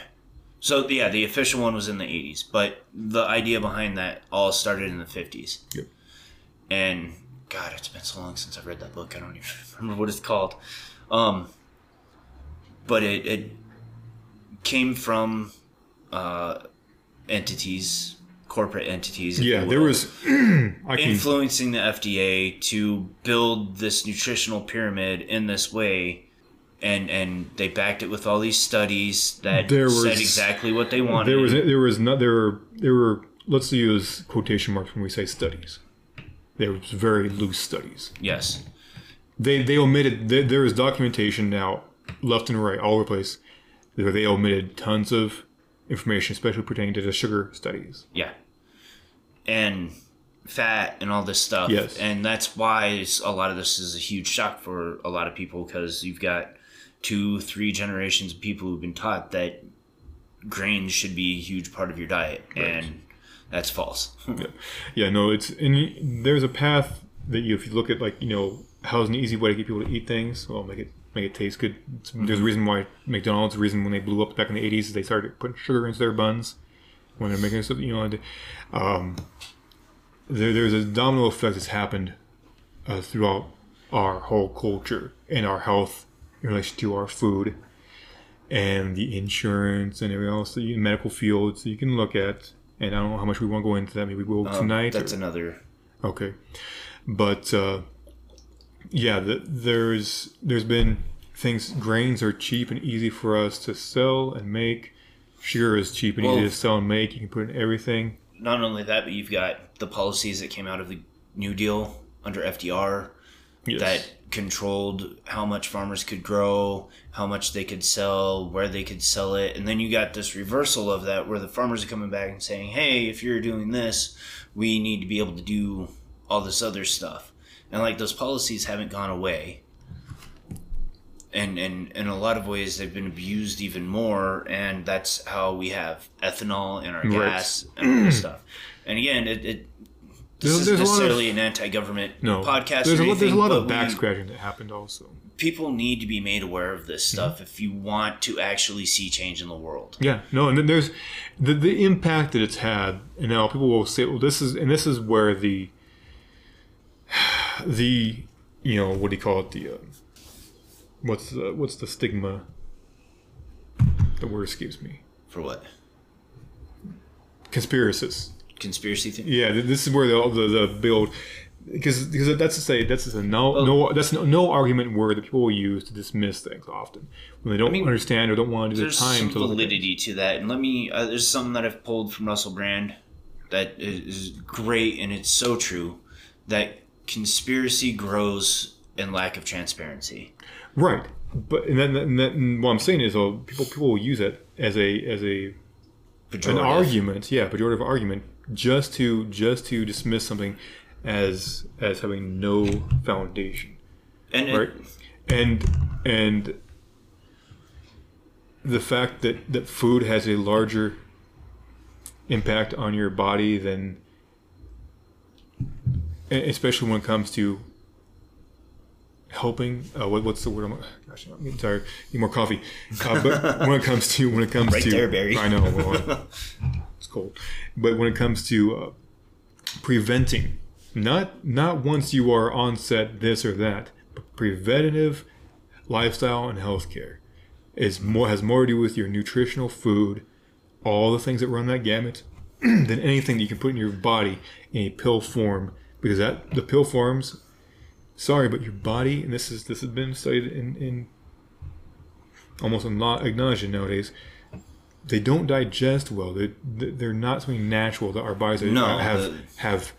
So yeah, the official one was in the 80s, but the idea behind that all started in the 50s. Yep. And God, it's been so long since I've read that book. I don't even <laughs> remember what it's called. Um, but it, it came from uh, entities, corporate entities. Yeah, there will, was. <clears throat> Influencing the FDA to build this nutritional pyramid in this way. And, and they backed it with all these studies that There said exactly what they wanted. There was there was not there were there were let's use quotation marks when we say studies. There was very loose studies. yes, They they omitted there, there is documentation now left and right all over the place where they omitted tons of information, especially pertaining to the sugar studies. yeah, and fat and all this stuff. Yes. and that's why a lot of this is a huge shock for a lot of people because you've got two, three generations of people who've been taught that grains should be a huge part of your diet, and that's false. <laughs> Yeah, yeah, no, it's and there's a path that you if you look at like you know how's an easy way to get people to eat things. Well, make it make it taste good. It's- There's a reason why McDonald's. The reason when they blew up back in the '80s, is they started putting sugar into their buns when they're making stuff. You know, and, um, there, there's a domino effect that's happened uh, throughout our whole culture and our health in relation to our food and the insurance and everything else, the medical field. So you can look at. And I don't know how much we want to go into that. Maybe we'll Um, tonight. that's or- another. Okay, but uh, yeah, the, there's there's been things. Grains are cheap and easy for us to sell and make. Sugar is cheap and Well- easy to sell and make. You can put in everything. Not only that, but you've got the policies that came out of the New Deal under FDR Yes. that controlled how much farmers could grow, how much they could sell, where they could sell it. And then you got this reversal of that where the farmers are coming back and saying, hey, if you're doing this, we need to be able to do all this other stuff. And like those policies haven't gone away. And, and in a lot of ways, they've been abused even more, and that's how we have ethanol in our Right. gas and all this stuff. And again, it, it this There's- is there's a lot of- necessarily an anti-government no podcast. There's or a, lot- there's a lot of back scratching that happened also. people need to be made aware of this Mm-hmm. stuff if you want to actually see change in the world. Yeah, no, and then there's the the impact that it's had, and now people will say, "Well, this is," and this is where the <sighs> the you know what do you call it? The uh, what's the what's the stigma? The word escapes me. For what? Conspiracists. Conspiracy theory? Yeah, this is where the the, the build because because that's to say that's a no no that's no, no argument word that people use to dismiss things often when they don't mean, understand or don't want to do the time to validity to that, and let me. Uh, there's something that I've pulled from Russell Brand that is great, and it's so true that conspiracy grows in lack of transparency. Right, but and then, and then what I'm saying is, oh, people people will use it as a as a an argument, yeah, pejorative argument, just to just to dismiss something as as having no foundation, and it- right? And and the fact that that food has a larger impact on your body than, especially when it comes to helping. Uh, what, what's the word? I'm, gosh, I'm getting tired. Need more coffee. Uh, but when it comes to when it comes <laughs> Right to there, Barry. I know. Well, <laughs> cold. But when it comes to uh, preventing, not not once you are on set this or that, but preventative lifestyle and healthcare is more has more to do with your nutritional food, all the things that run that gamut, <clears throat> than anything that you can put in your body in a pill form. Because that the pill forms, sorry, but your body, and this is this has been studied in, in almost acknowledged nowadays. They don't digest well. They they're not something natural that our bodies No, have the- have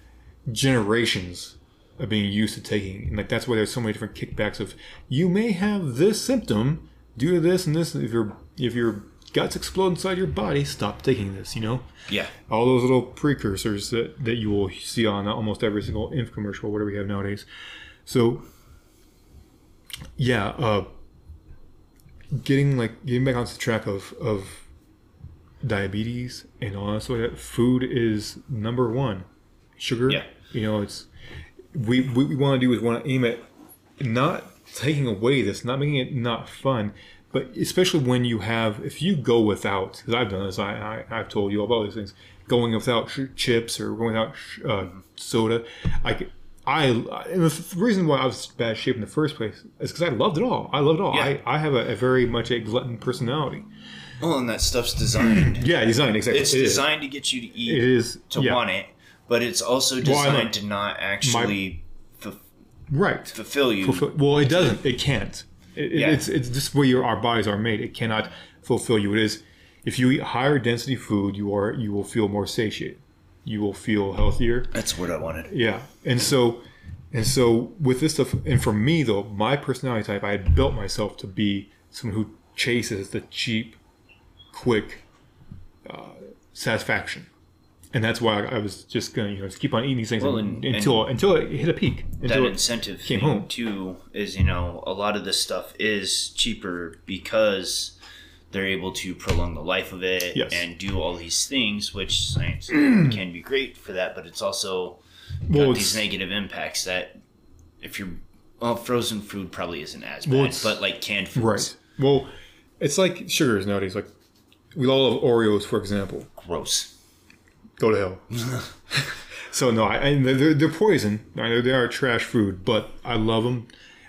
generations of being used to taking. And like that's why there's so many different kickbacks of you may have this symptom due to this and this. If your if your guts explode inside your body, stop taking this. You know yeah, all those little precursors that, that you will see on almost every single infomercial, whatever we have nowadays. So, yeah, uh, getting like getting back onto the track of of diabetes and all that sort of food is number one. Sugar, Yeah. you know, it's we what we want to do is want to aim at not taking away this, not making it not fun, but especially when you have, if you go without, because I've done this, I, I I've told you about these things, going without sh- chips or going without sh- uh, soda, I could- I and the reason why I was in bad shape in the first place is because I loved it all. I loved it all. Yeah. I, I have a, a very much a glutton personality. Well, and that stuff's designed. <clears throat> Yeah, design exactly. it's It is. designed to get you to eat It is to yeah, want it, but it's also Well, designed know. to not actually fu- right. fulfill you. fulfill, well it doesn't it can't it- Yeah. it's it's just where your, our bodies are made it cannot fulfill you it is if you eat higher density food you are you will feel more satiated you will feel healthier That's what I wanted. yeah and so and so with this stuff and for me though my personality type i had built myself to be someone who chases the cheap quick uh, satisfaction and that's why I, I was just gonna you know just keep on eating these things Well, and- until until it hit a peak that until it, incentive came thing home. too is you know a lot of this stuff is cheaper because they're able to prolong the life of it Yes. and do all these things which science <clears throat> can be great for that but it's also well, got it's- these negative impacts that if you're well frozen food probably isn't as Well, bad it's- but like canned foods Right. Well, it's like sugars nowadays. Like we all love Oreos, for example. gross Go to hell. <laughs> so no, I, I they're, they're poison. I know they are trash food, but I love them.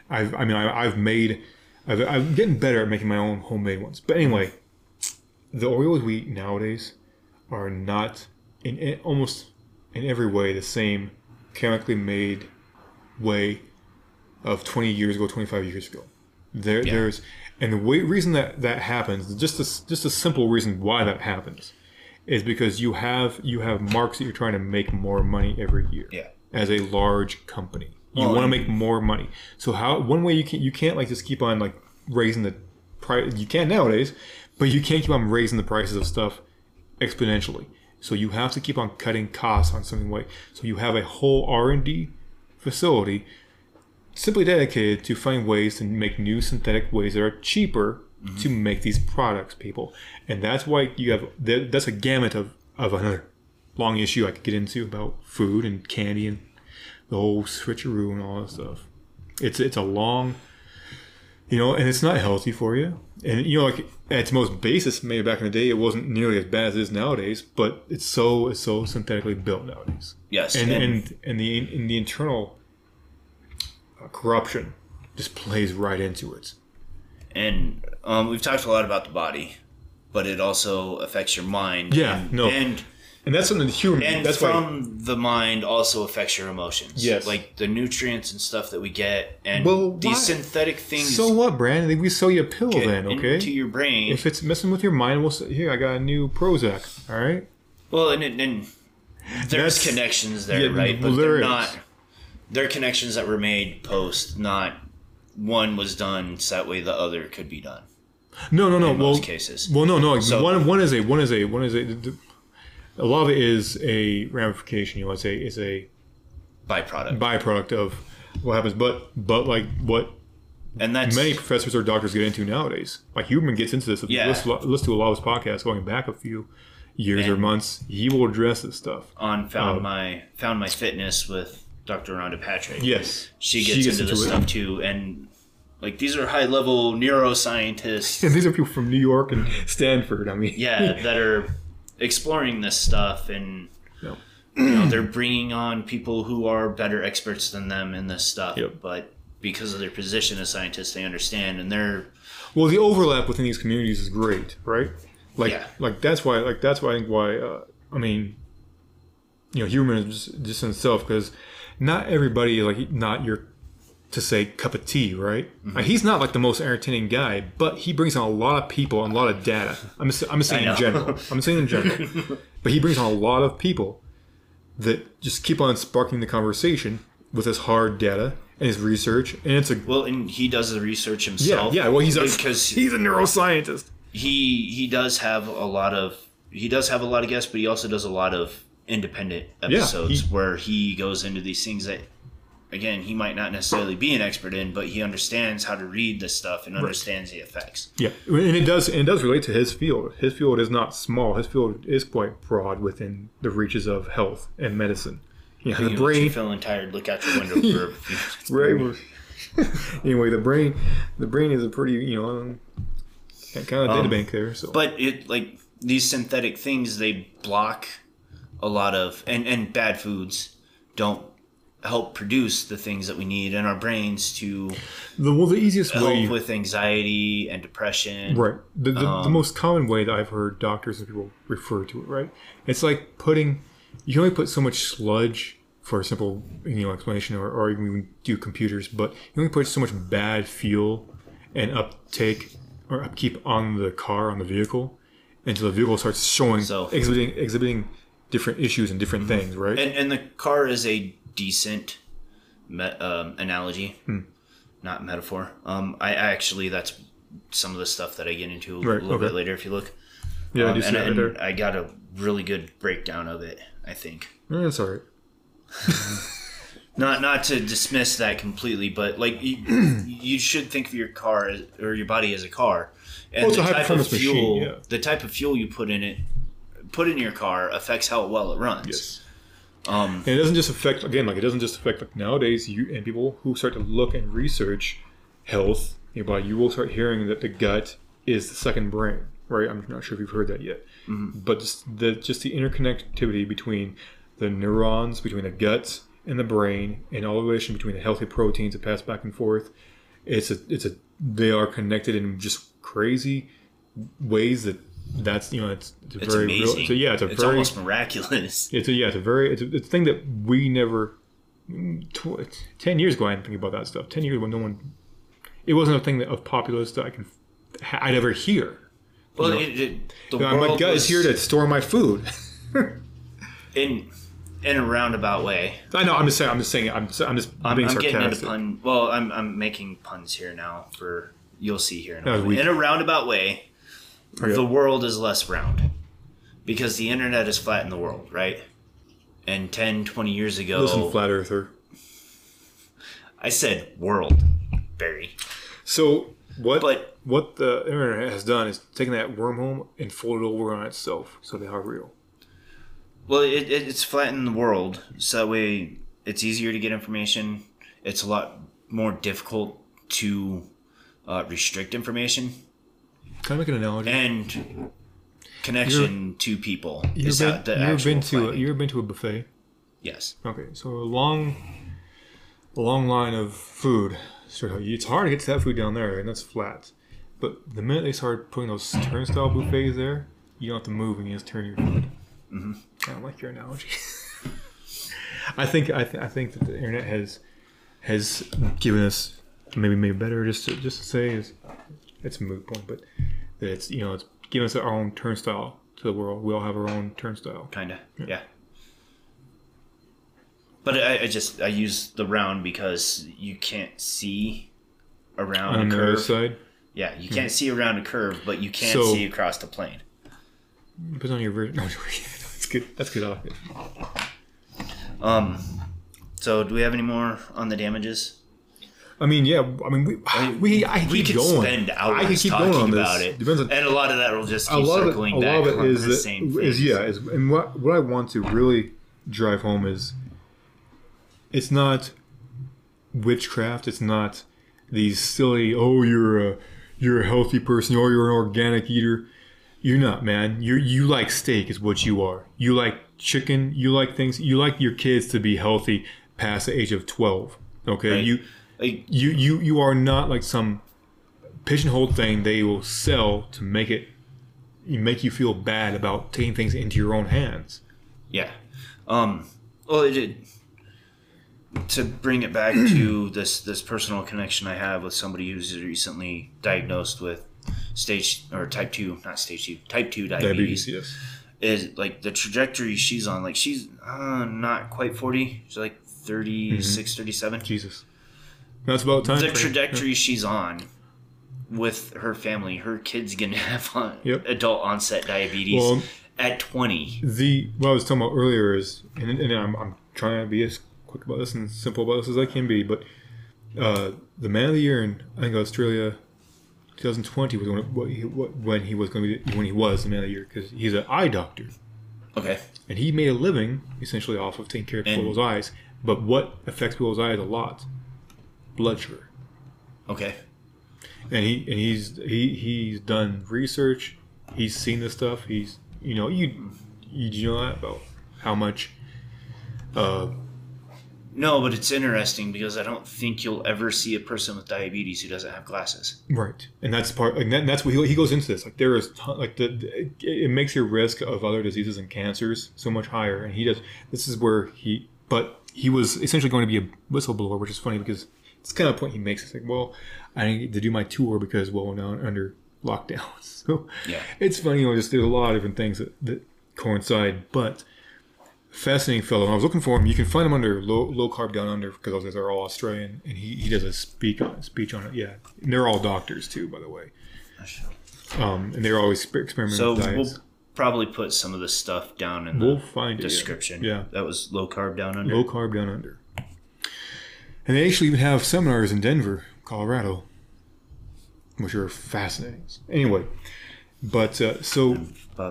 I've, I mean, I, I've made. I've, I'm getting better at making my own homemade ones. But anyway, the Oreos we eat nowadays are not in, in almost in every way the same chemically made way of 20 years ago, 25 years ago. There, Yeah. there's, and the way, reason that that happens, just a, just a simple reason why that happens, is because you have you have marks that you're trying to make more money every year. Yeah. As a large company, you Well, want to make more money. So how one way you can you can't like just keep on like raising the price. You can nowadays, but you can't keep on raising the prices of stuff exponentially. So you have to keep on cutting costs on something way. So you have a whole R and D facility simply dedicated to find ways to make new synthetic ways that are cheaper mm-hmm. to make these products, people. And that's why you have that's a gamut of, of another long issue I could get into about food and candy and the whole switcheroo and all that stuff. It's it's a long you know, and it's not healthy for you. And you know, like at its most basis, maybe back in the day, it wasn't nearly as bad as it is nowadays. But it's so it's so synthetically built nowadays yes and and, and and the in the internal corruption just plays right into it. and um, we've talked a lot about the body, but it also affects your mind. Yeah, and, no. and and that's something human. and that's why. from the mind also affects your emotions. Yes. like the nutrients and stuff that we get, and Well, these why- synthetic things So what, Brandon? We sell you a pill then, okay? into your brain. If it's messing with your mind, we'll say, here. I got a new Prozac. All right. well, and, and, and there's That's- connections there, yeah, right? But they're is. not. They're connections that were made post, not one was done so that way the other could be done. No, no, no. In well, most cases. well, no, no. So- one, one is a, one is a, one is a. A lot of it is a ramification. You want to say is a Byproduct, byproduct of what happens. But, but like what and that's many professors or doctors get into nowadays. Like Huberman gets into this. If you Yeah. listen, listen to a lot of his podcasts going back a few years or months, he will address this stuff. on found Oh. my found my fitness with Dr. Rhonda Patrick. Yes, she gets, into this it. stuff too, and like these are high level neuroscientists. And these are people from New York and Stanford. I mean, yeah, that are exploring this stuff, and you know they're bringing on people who are better experts than them in this stuff. Yep. But because of their position as scientists, they understand, and they're Well, the overlap within these communities is great, right? Like, Yeah. like that's why, like that's why I think why. Uh, I mean, you know, humans just, just in itself because not everybody like not your to say cup of tea, right? Mm-hmm. Like, he's not like the most entertaining guy, but he brings on a lot of people and a lot of data. I'm I'm saying in general. I'm saying in general, but he brings on a lot of people that just keep on sparking the conversation with his hard data and his research, and it's a well, and he does the research himself. yeah. yeah. Well, he's a, because <laughs> he's a neuroscientist. he he does have a lot of he does have a lot of guests, but he also does a lot of independent Yeah, episodes he- where he goes into these things that again he might not necessarily be an expert in, but he understands how to read this stuff and understands the effects. Yeah, and it does and it does relate to his field. His field is not small. His field is quite broad within the reaches of health and medicine. You know, the you're brain, feeling tired, look out your window for a <laughs> few minutes. <laughs> right? <laughs> anyway, the brain, the brain is a pretty you know kind of data Um, bank there. So But it like these synthetic things they block a lot of and and bad foods don't help produce the things that we need in our brains to the well, the easiest help way, with anxiety and depression. right? The, the, the Um, most common way that I've heard doctors and people refer to it, right? It's like putting you can only put so much sludge for a simple you know explanation, or, or even we do computers, but you only put so much bad fuel and uptake or upkeep on the car on the vehicle until the vehicle starts showing So- exhibiting exhibiting different issues and different things, right? And and the car is a decent me- um, analogy, Hmm. not metaphor. Um, I I actually that's some of the stuff that I get into a Right, little bit later if you look. yeah, I Um, do see and, right and. I got a really good breakdown of it. I think. Eh, That's all right. <laughs> Not not to dismiss that completely, but like you, you should think of your car as, or your body as a car, and Well, the type of high-performance machine, fuel, yeah. the type of fuel you put in it, put in your car affects how well it runs. Yes. Um, And it doesn't just affect again, like it doesn't just affect like nowadays. You and people who start to look and research health, you know, you will start hearing that the gut is the second brain, right? I'm not sure if you've heard that yet, but just the just the interconnectivity between the neurons, between the gut and the brain, and all the relation between the healthy proteins that pass back and forth. It's a it's a they are connected in just crazy ways that that's you know it's, it's it's very amazing. real. A, yeah, it's a it's very almost miraculous. <laughs> it's a yeah, it's a very it's a, it's a thing that we never. Tw- ten years ago, I didn't think about that stuff. Ten years ago, no one. It wasn't a thing that of populist that I can. I'd ever hear. Well, know, it, it, the Uh, my world gut was is here to store my food. <laughs> in in a roundabout way. I know. I'm just saying. I'm just saying. I'm. I'm just I'm, being I'm getting into pun. Well, I'm I'm making puns here now. For you'll see here in a, in a roundabout way. Okay. The world is less round because the internet is flat in the world, right? And 10, 20 years ago, Listen, flat earther. I said world, Barry. So what? But what the internet has done is taken that wormhole and folded over on itself, so they are real. well, it, it, it's flattened the world, so that way it's easier to get information. It's a lot more difficult to uh, restrict information Can I make an analogy? and connection to people. You've is been, how the you ever actual been to a, you ever been to a buffet? yes. Okay, so a long, a long line of food. So it's hard to get to that food down there, and that's flat. But the minute they start putting those turnstile buffets there, you don't have to move and you just turn your food. Mm-hmm. I don't like your analogy. <laughs> I think I, th- I think that the internet has has given us maybe maybe better just to just to say is it's a moot point, but that it's you know it's giving us our own turnstile to the world. We all have our own turnstile. kind of yeah. But I, I just I use the round because you can't see around On a the other curve. side, Yeah, you can't see around a curve, but you can So- see across the plane. Put on your version. <laughs> No, that's good. That's good. Um, so do we have any more on the damages? I mean, yeah. I mean, we <sighs> we I we keep could going. spend hours I could keep talking going on this. about it, Depends on and a lot of that will just a keep lot of it, circling a back lot of it is the that- same is yeah is and what what I want to really drive home is it's not witchcraft. It's not these silly oh you're a you're a healthy person. Or you're an organic eater. You're not man. You you like steak is what you are. You like chicken. You like things. You like your kids to be healthy past the age of 12 okay? Right. you Like, you you you are not like some pigeonhole thing they will sell to make it make you feel bad about taking things into your own hands. Yeah. Um. Well, it did. To bring it back to <clears throat> this this personal connection I have with somebody who's recently diagnosed with stage or type two, not stage two, type two diabetes, yes. is like the trajectory she's on. Like she's uh, not quite forty. She's like 36, 37. Jesus. That's about time. The trajectory she's on with her family, her kids gonna <laughs> have uh, Yep. adult onset diabetes Well- at twenty. The what I was talking about earlier is, and, and I'm, I'm trying to be as quick about this and simple about this as I can be, but uh, the man of the year in I think Australia, 2020 was when, what he, when he was going to be when he was the man of the year because he's an eye doctor Okay. and he made a living essentially off of taking care of And- people's eyes. But what affects people's eyes a lot? Blood sugar. Okay. and he and he's he he's done research. He's seen this stuff. He's you know you you, do you know that about how much uh No, but it's interesting because I don't think you'll ever see a person with diabetes who doesn't have glasses. right and that's part and that's what he, he goes into this like there is ton, like the it, it makes your risk of other diseases and cancers so much higher and he does this is where he but he was essentially going to be a whistleblower which is funny because it's kind of the point he makes it's like well I didn't get to do my tour because well we're now under lockdown <laughs> so Yeah. it's funny, you know, just there's a lot of different things that, that coincide, but fascinating fellow. And I was looking for him. You can find him under low, low carb down under because those guys are all Australian, and he, he does a speak on speech on it. Yeah, and they're all doctors too, by the way. Um, and they're always exper- experimenting So we'll probably put some of the stuff down in the We'll, find it. yeah. description. Yeah, That was low carb down under. low carb down under. And they actually even have seminars in Denver, Colorado, which are fascinating. Anyway, but uh, so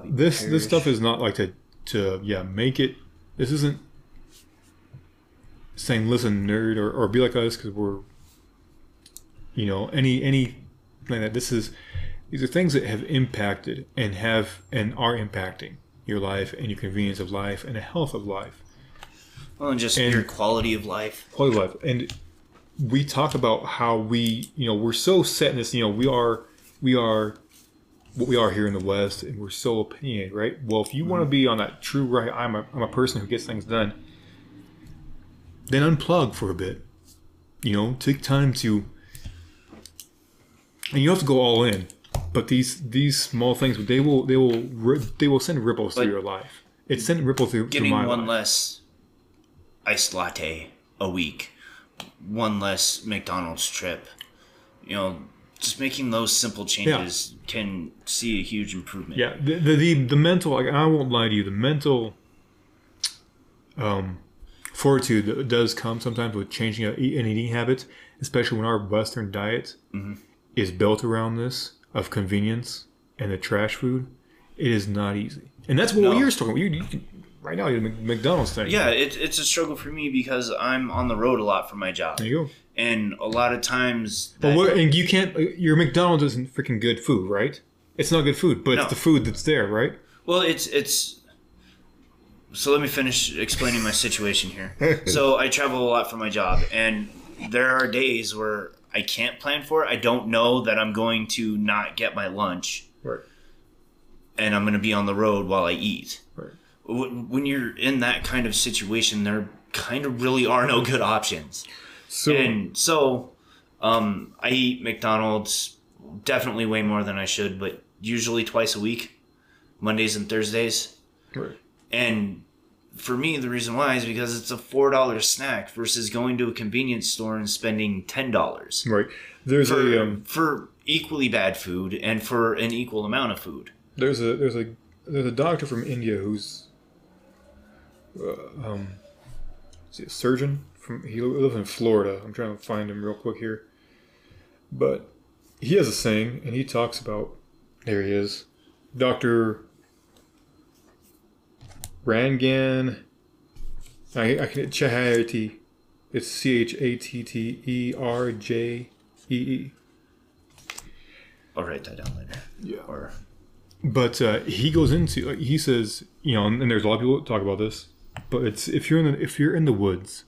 this Parrish. this stuff is not like to to yeah make it this isn't saying listen nerd or, or be like us because we're you know any any like that this is these are things that have impacted and have and are impacting your life and your convenience of life and the health of life Well, and just and- your quality of life. quality of life. And we talk about how we, you know, we're so set in this, you know, we are, we are what we are here in the West, and we're so opinionated, right? Well, if you want to mm-hmm. be on that true right, I'm a, I'm a person who gets things done, then unplug for a bit. You know, take time to, and you don't have to go all in, but these these small things, they will they will they will send ripples But through your life. It's sending ripples through, through Getting my one life. less iced latte a week, one less McDonald's trip. You know, just making those simple changes can see a huge improvement. Yeah, the the the, the mental. Like, I won't lie to you. The mental um, fortitude does come sometimes with changing a, an eating habit, especially when our Western diet is built around this of convenience and the trash food. It is not easy, and that's what No. you're talking about. You, you can, right now, Mc- McDonald's thing. Yeah, it, it's a struggle for me because I'm on the road a lot for my job. there you go. And a lot of times. But what, and you can't. Uh, your McDonald's isn't freaking good food, right? It's not good food, but No. it's the food that's there, right? Well, it's it's. So let me finish explaining my situation here. <laughs> so I travel a lot for my job, and there are days where I can't plan for it. I don't know that I'm going to not get my lunch, Right. and I'm going to be on the road while I eat. Right. When you're in that kind of situation, there kind of really are no good options. So and so, um, I eat McDonald's definitely way more than I should, but usually twice a week, Mondays and Thursdays. right. And for me, the reason why is because it's a four dollar snack versus going to a convenience store and spending ten dollars right. There's for, a um, for equally bad food and for an equal amount of food. there's a there's a there's a doctor from India who's uh, um is he a surgeon from he lives in Florida. I'm trying to find him real quick here, but he has a saying and he talks about there he is, Doctor Rangan. I I can Chatterjee. It's C H A T T E R J E E. I'll write that down later. Yeah. Or But uh, he goes into he says you know and there's a lot of people that talk about this, but it's if you're in the if you're in the woods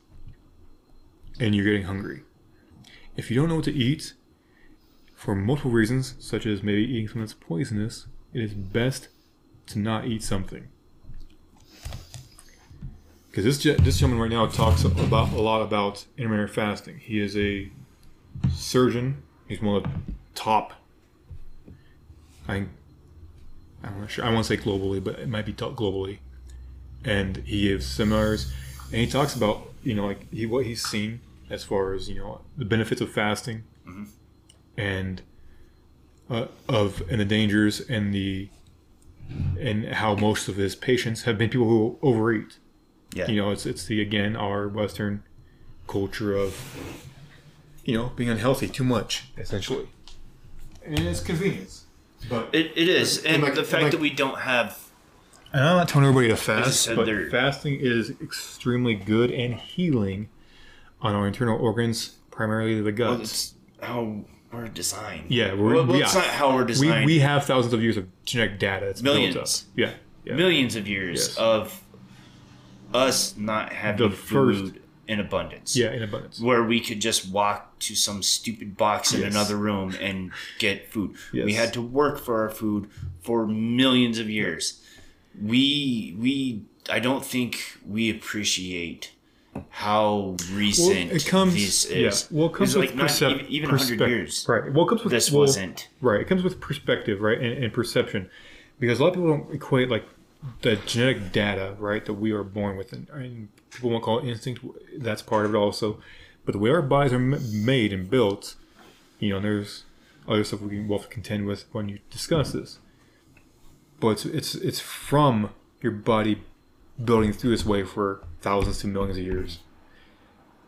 and you're getting hungry, if you don't know what to eat for multiple reasons, such as maybe eating something that's poisonous, it is best to not eat something. Because this this gentleman right now talks about a lot about intermittent fasting. He is a surgeon. He's one of the top. I I'm not sure. I want to say globally, but it might be taught globally. And he gives seminars, and he talks about you know like he what he's seen as far as you know the benefits of fasting, and uh, of and the dangers and the and how most of his patients have been people who overeat. yeah, You know, it's it's the again our Western culture of you know being unhealthy too much essentially, and it's convenience. But it, it is, and like- the fact like- that we don't have And I'm not telling everybody to fast, but they're- fasting is extremely good and healing on our internal organs, primarily the well, guts. it's how we're designed. yeah, we're, well, well, yeah. it's not how we're designed. we have thousands of years of genetic data. That's Millions. Yeah, yeah. millions of years Yes. of us not having The food in abundance. yeah, in abundance. Where we could just walk to some stupid box in Yes. another room and get food. We had to work for our food for millions of years. We we I don't think we appreciate how recent Well, it comes. this yeah. is. Well, it comes with like not percep- even, even 100 years. Right. Well, it comes with This well, wasn't. Right. It comes with perspective, right, and, and perception, because a lot of people don't equate like the genetic data, right, that we are born with, and, and people won't call it instinct. That's part of it also, but the way our bodies are m- made and built, you know, there's other stuff we can both contend with when you discuss this. But it's it's it's from your body building through this way for thousands to millions of years.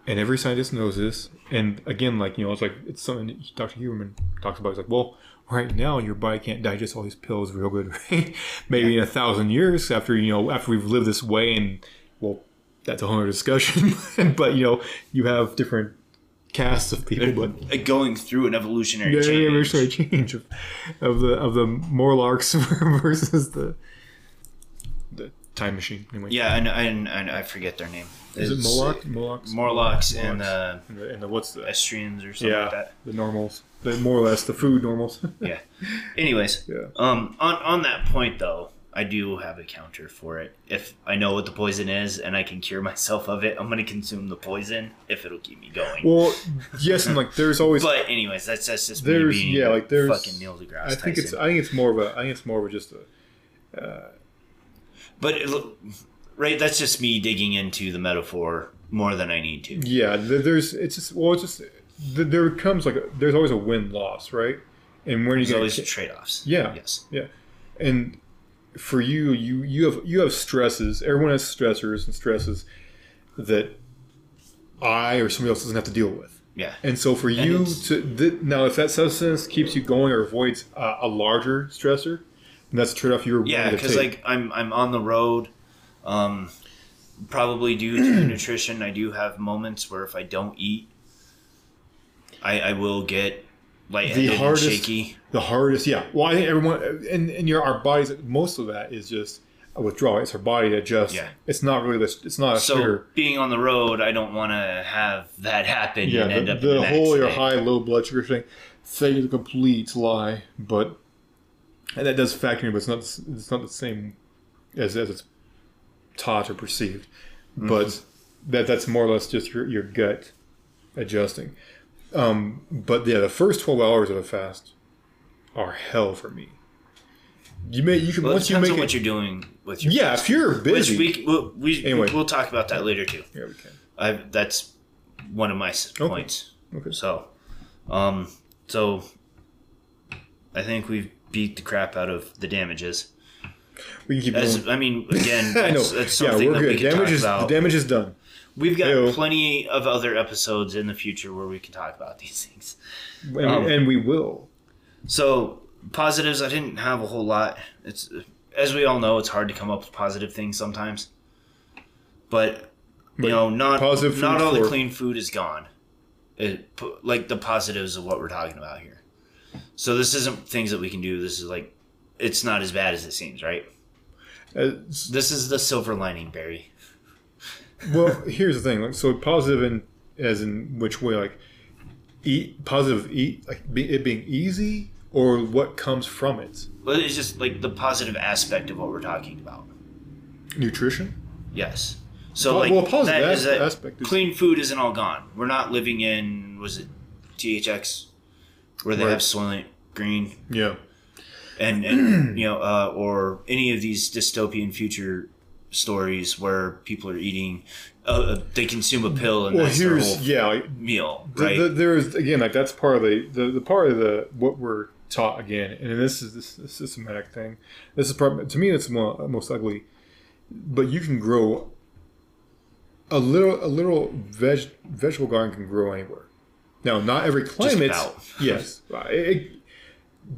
And every scientist knows this. And again, like, you know, it's like, it's something Dr. Huberman talks about. It's like, well, right now your body can't digest all these pills real good, <laughs> right? Maybe in a thousand years after, you know, after we've lived this way and, well, that's a whole other discussion. <laughs> but, you know, you have different castes of people, but going through an evolutionary yeah, change. yeah, eventually change of, of the of the Morlocks <laughs> versus the the time machine. Anyway, Yeah, and, and, and I forget their name. is it It's- Moloch? Morlocks, Morlocks and uh, and the, and the what's the Estrians or something yeah like that. the normals, the more or less the food normals. <laughs> Yeah. Anyways, yeah, um, on on that point though, I do have a counter for it. If I know what the poison is and I can cure myself of it, I'm gonna consume the poison if it'll keep me going. well, yes, and like there's always. <laughs> but anyways, that's that's just me There's- being yeah, like, there's- fucking Neil deGrasse I think it's I think it's more of a I think it's more of a just a Uh... But it, right, that's just me digging into the metaphor more than I need to. yeah. There's it's just well it's just there comes like a, there's always a win loss right, and when you There's get always trade offs. Yeah. Yes. Yeah, and for you, you you have you have stresses. Everyone has stressors and stresses that I or somebody else doesn't have to deal with. Yeah. And so for you to th- now, if that substance keeps you going or avoids uh, a larger stressor, then that's a trade off you're Yeah, because like I'm I'm on the road. Um, probably due to <clears throat> nutrition, I do have moments where if I don't eat, I I will get lightheaded and hardest- shaky. the hardest, yeah. Well, I think everyone and and your our bodies. Most of that is just a withdrawal. It's our body that just. Yeah. It's not really. The, it's not a So sugar. being on the road, I don't want to have that happen Yeah, and end the, up the in whole your high low blood sugar thing, thing is a complete lie. But and that does factor in, but it's not it's not the same as as it's taught or perceived, Mm-hmm. but that that's more or less just your, your gut adjusting. Um, but yeah, the first twelve hours of a fast are hell for me. You may you can Well, it once you make on what you're doing with your yeah. If you're Which busy, we we'll, we Anyway. we'll talk about that later too. yeah, we can. I that's one of my points. Okay. So, um, so I think we've beat the crap out of the damages. We can keep As going. I mean, again, <laughs> I know. that's, that's yeah, we're that we good. can Damage talk is the damage is done. We've got Ew. plenty of other episodes in the future where we can talk about these things. And, Um, and we will. So positives, I didn't have a whole lot. It's as we all know, it's hard to come up with positive things sometimes. But you But know, not positive not all the clean food is gone. It, like the positives of what we're talking about here. So this isn't things that we can do. This is like it's not as bad as it seems, right? Uh, This is the silver lining, Barry. Well, here's the thing. Like, so positive in as in which way? Like, eat positive. Eat like be, it being easy, or what comes from it? But it's just like the positive aspect of what we're talking about. Nutrition. Yes. So Po- like well, positive that is that aspect is- clean food isn't all gone. We're not living in was it THX where they Right. have Soylent Green Yeah. and and you know uh, or any of these dystopian future stories where people are eating uh, they consume a pill and Well, that's their whole yeah. Like, meal right the, there is again like that's part of the, the the part of the what we're taught again, and this is this, this systematic thing. This is part to me. It's more, most ugly, but you can grow a little a little veg, vegetable garden can grow anywhere. Now, not every climate. yes, <laughs> Uh, it-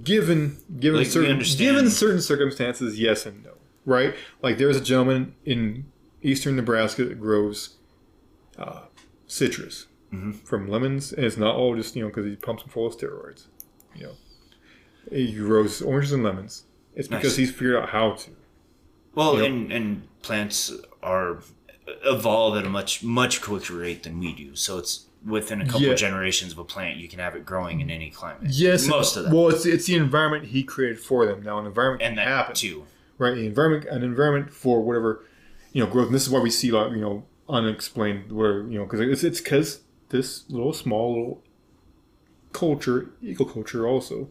given given Like, certain given certain circumstances, yes and no. Right? Like there's a gentleman in eastern Nebraska that grows uh, citrus from lemons, and it's not all just you know because he pumps them full of steroids. You know, he grows oranges and lemons. It's because Nice. he's figured out how to. well Yep. and and plants are evolve at a much much quicker rate than we do so it's within a couple Yeah. generations of a plant you can have it growing in any climate Yes, most of them Well, it's it's the environment he created for them. Now, an environment and can that happen, too right? The environment, an environment for whatever you know growth. And this is why we see like you know unexplained where you know because it's it's because this little small little culture, ecoculture, also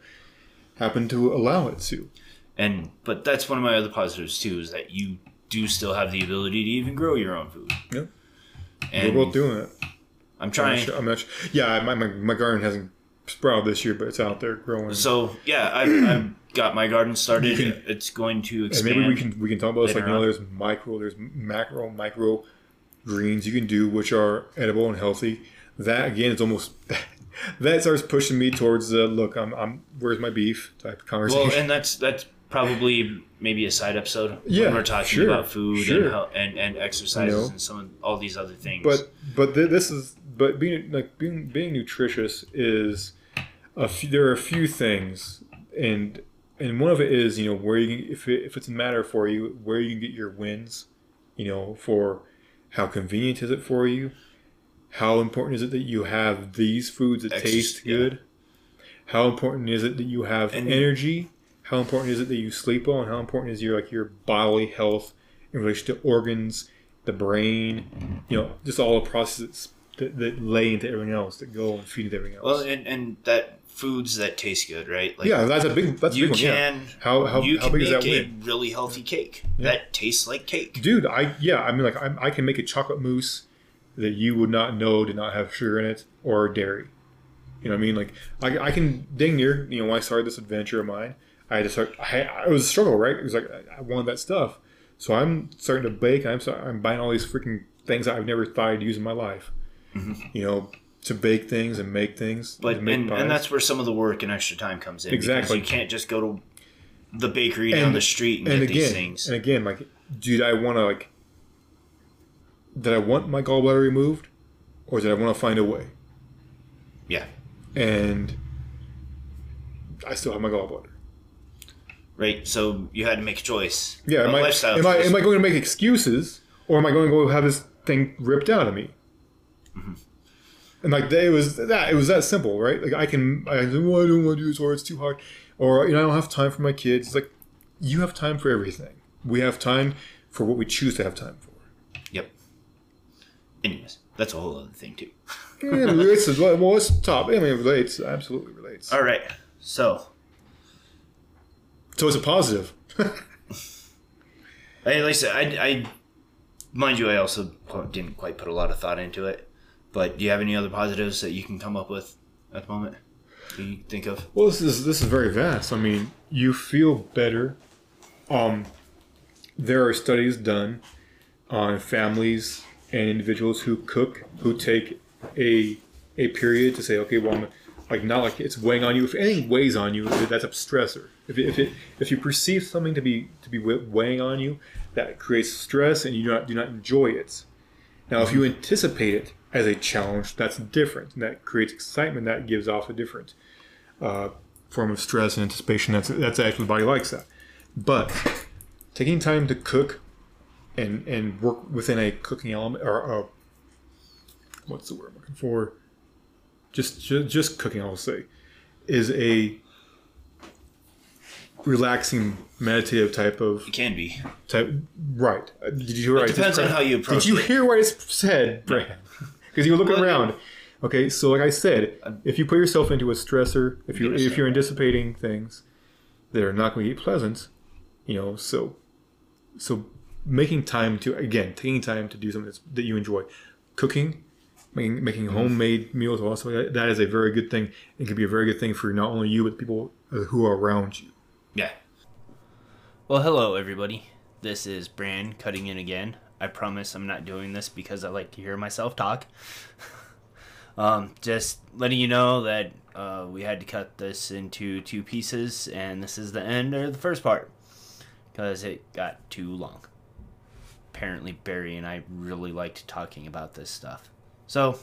happened to allow it to. and but that's one of my other positives too is that you do still have the ability to even grow your own food Yeah. and We're both doing it. i'm I'm trying not sure, I'm not sure. Yeah, my, my, my garden hasn't sprouted this year, but it's out there growing. so yeah I've, I've got my garden started can- it's going to and expand maybe we can we can talk about this like you know there's micro, there's macro, micro greens you can do which are edible and healthy. That again is almost <laughs> that starts pushing me towards the look. I'm I'm where's my beef type conversation. well and that's that's probably maybe a side episode Yeah, when we're talking sure, about food sure. and, hel- and and exercises You know. and some of all these other things but but th- this is but being like being being nutritious is a few, there are a few things and and one of it is you know where you can, if it, if it's a matter for you where you can get your wins you know for how convenient is it for you? How important is it that you have these foods that taste yeah. good? How important is it that you have And- energy? How important is it that you sleep well? And how important is your like your bodily health in relation to organs the brain you know just all the processes that, that lay into everything else that go and feed into everything else? well and and that foods that taste good right? Like yeah that's a big that's a you big one yeah. can how how, you how can big is make that a win? really healthy cake Yeah. that tastes like cake. Dude i yeah i mean like I, I can make a chocolate mousse that you would not know did not have sugar in it or dairy. You know what i mean? Like i, I can dang near you know when i started this adventure of mine i had to start I, it was a struggle right? It was like i wanted that stuff. So i'm starting to bake i'm start, i'm buying all these freaking things that i've never thought i'd use in my life. Mm-hmm. You know to bake things and make things. But make and, pies. and that's where some of the work and extra time comes in. Exactly. You can't just go to the bakery down And- the street and, and get again, these things. and again, like, dude, I want to like, did I want my gallbladder removed, or did I want to find a way? yeah. And I still have my gallbladder. Right. So you had to make a choice. Yeah, am I, lifestyle am I am I going to make excuses, or am I going to go have this thing ripped out of me? And like that, it was that it was that simple, right? Like I can, I said, well, I don't want to do this, or it's too hard, or you know, I don't have time for my kids. It's like you have time for everything. We have time for what we choose to have time for. Yep. Anyways, that's a whole other thing too. Yeah, it relates as well. It's top. I mean, it relates. Absolutely relates. All right. So, So it's a positive. <laughs> I, like I said, I, I, mind you, I also didn't quite put a lot of thought into it. But do you have any other positives that you can come up with at the moment? Can you think of? Well, this is this is very vast. I mean, you feel better. Um, there are studies done on families and individuals who cook, who take a a period to say, okay, well, I'm, like not like it's weighing on you. If anything weighs on you, that's a stressor. If it, if it if you perceive something to be to be weighing on you, that creates stress, and you do not do not enjoy it. Now, if you anticipate it as a challenge, that's different. And that creates excitement. That gives off a different uh, form of stress and anticipation. That's that's actually the body likes that. But taking time to cook and and work within a cooking element or uh, what's the word I'm looking for? Just, just just cooking, I'll say, is a relaxing meditative type of It can be. type. Right? Did you hear? what I depends on how you approach it. Did you it. hear what I said, Bran? Because you Well, around. Okay, so like I said, if you put yourself into a stressor, if you Get a if you're anticipating things that are not going to be pleasant, you know, so so making time to again taking time to do something that's, that you enjoy, cooking, making making Mm-hmm. homemade meals also that, that is a very good thing. It can be a very good thing for not only you but the people uh, who are around you. Yeah. Well, hello, everybody. This is Bran cutting in again. I promise I'm not doing this because I like to hear myself talk. <laughs> um, just letting you know that uh, we had to cut this into two pieces, and this is the end or the first part because it got too long. Apparently, Barry and I really liked talking about this stuff. So,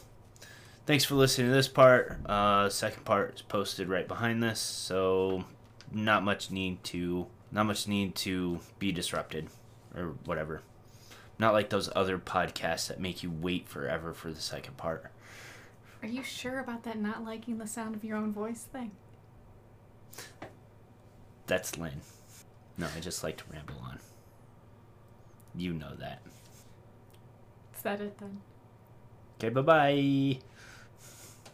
thanks for listening to this part. Uh, second part is posted right behind this, so not much need to not much need to be disrupted or whatever. Not like those other podcasts that make you wait forever for the second part. Are you sure about that not liking the sound of your own voice thing? That's Lynn. No, I just like to ramble on. You know that. Is that it then? Okay, bye bye.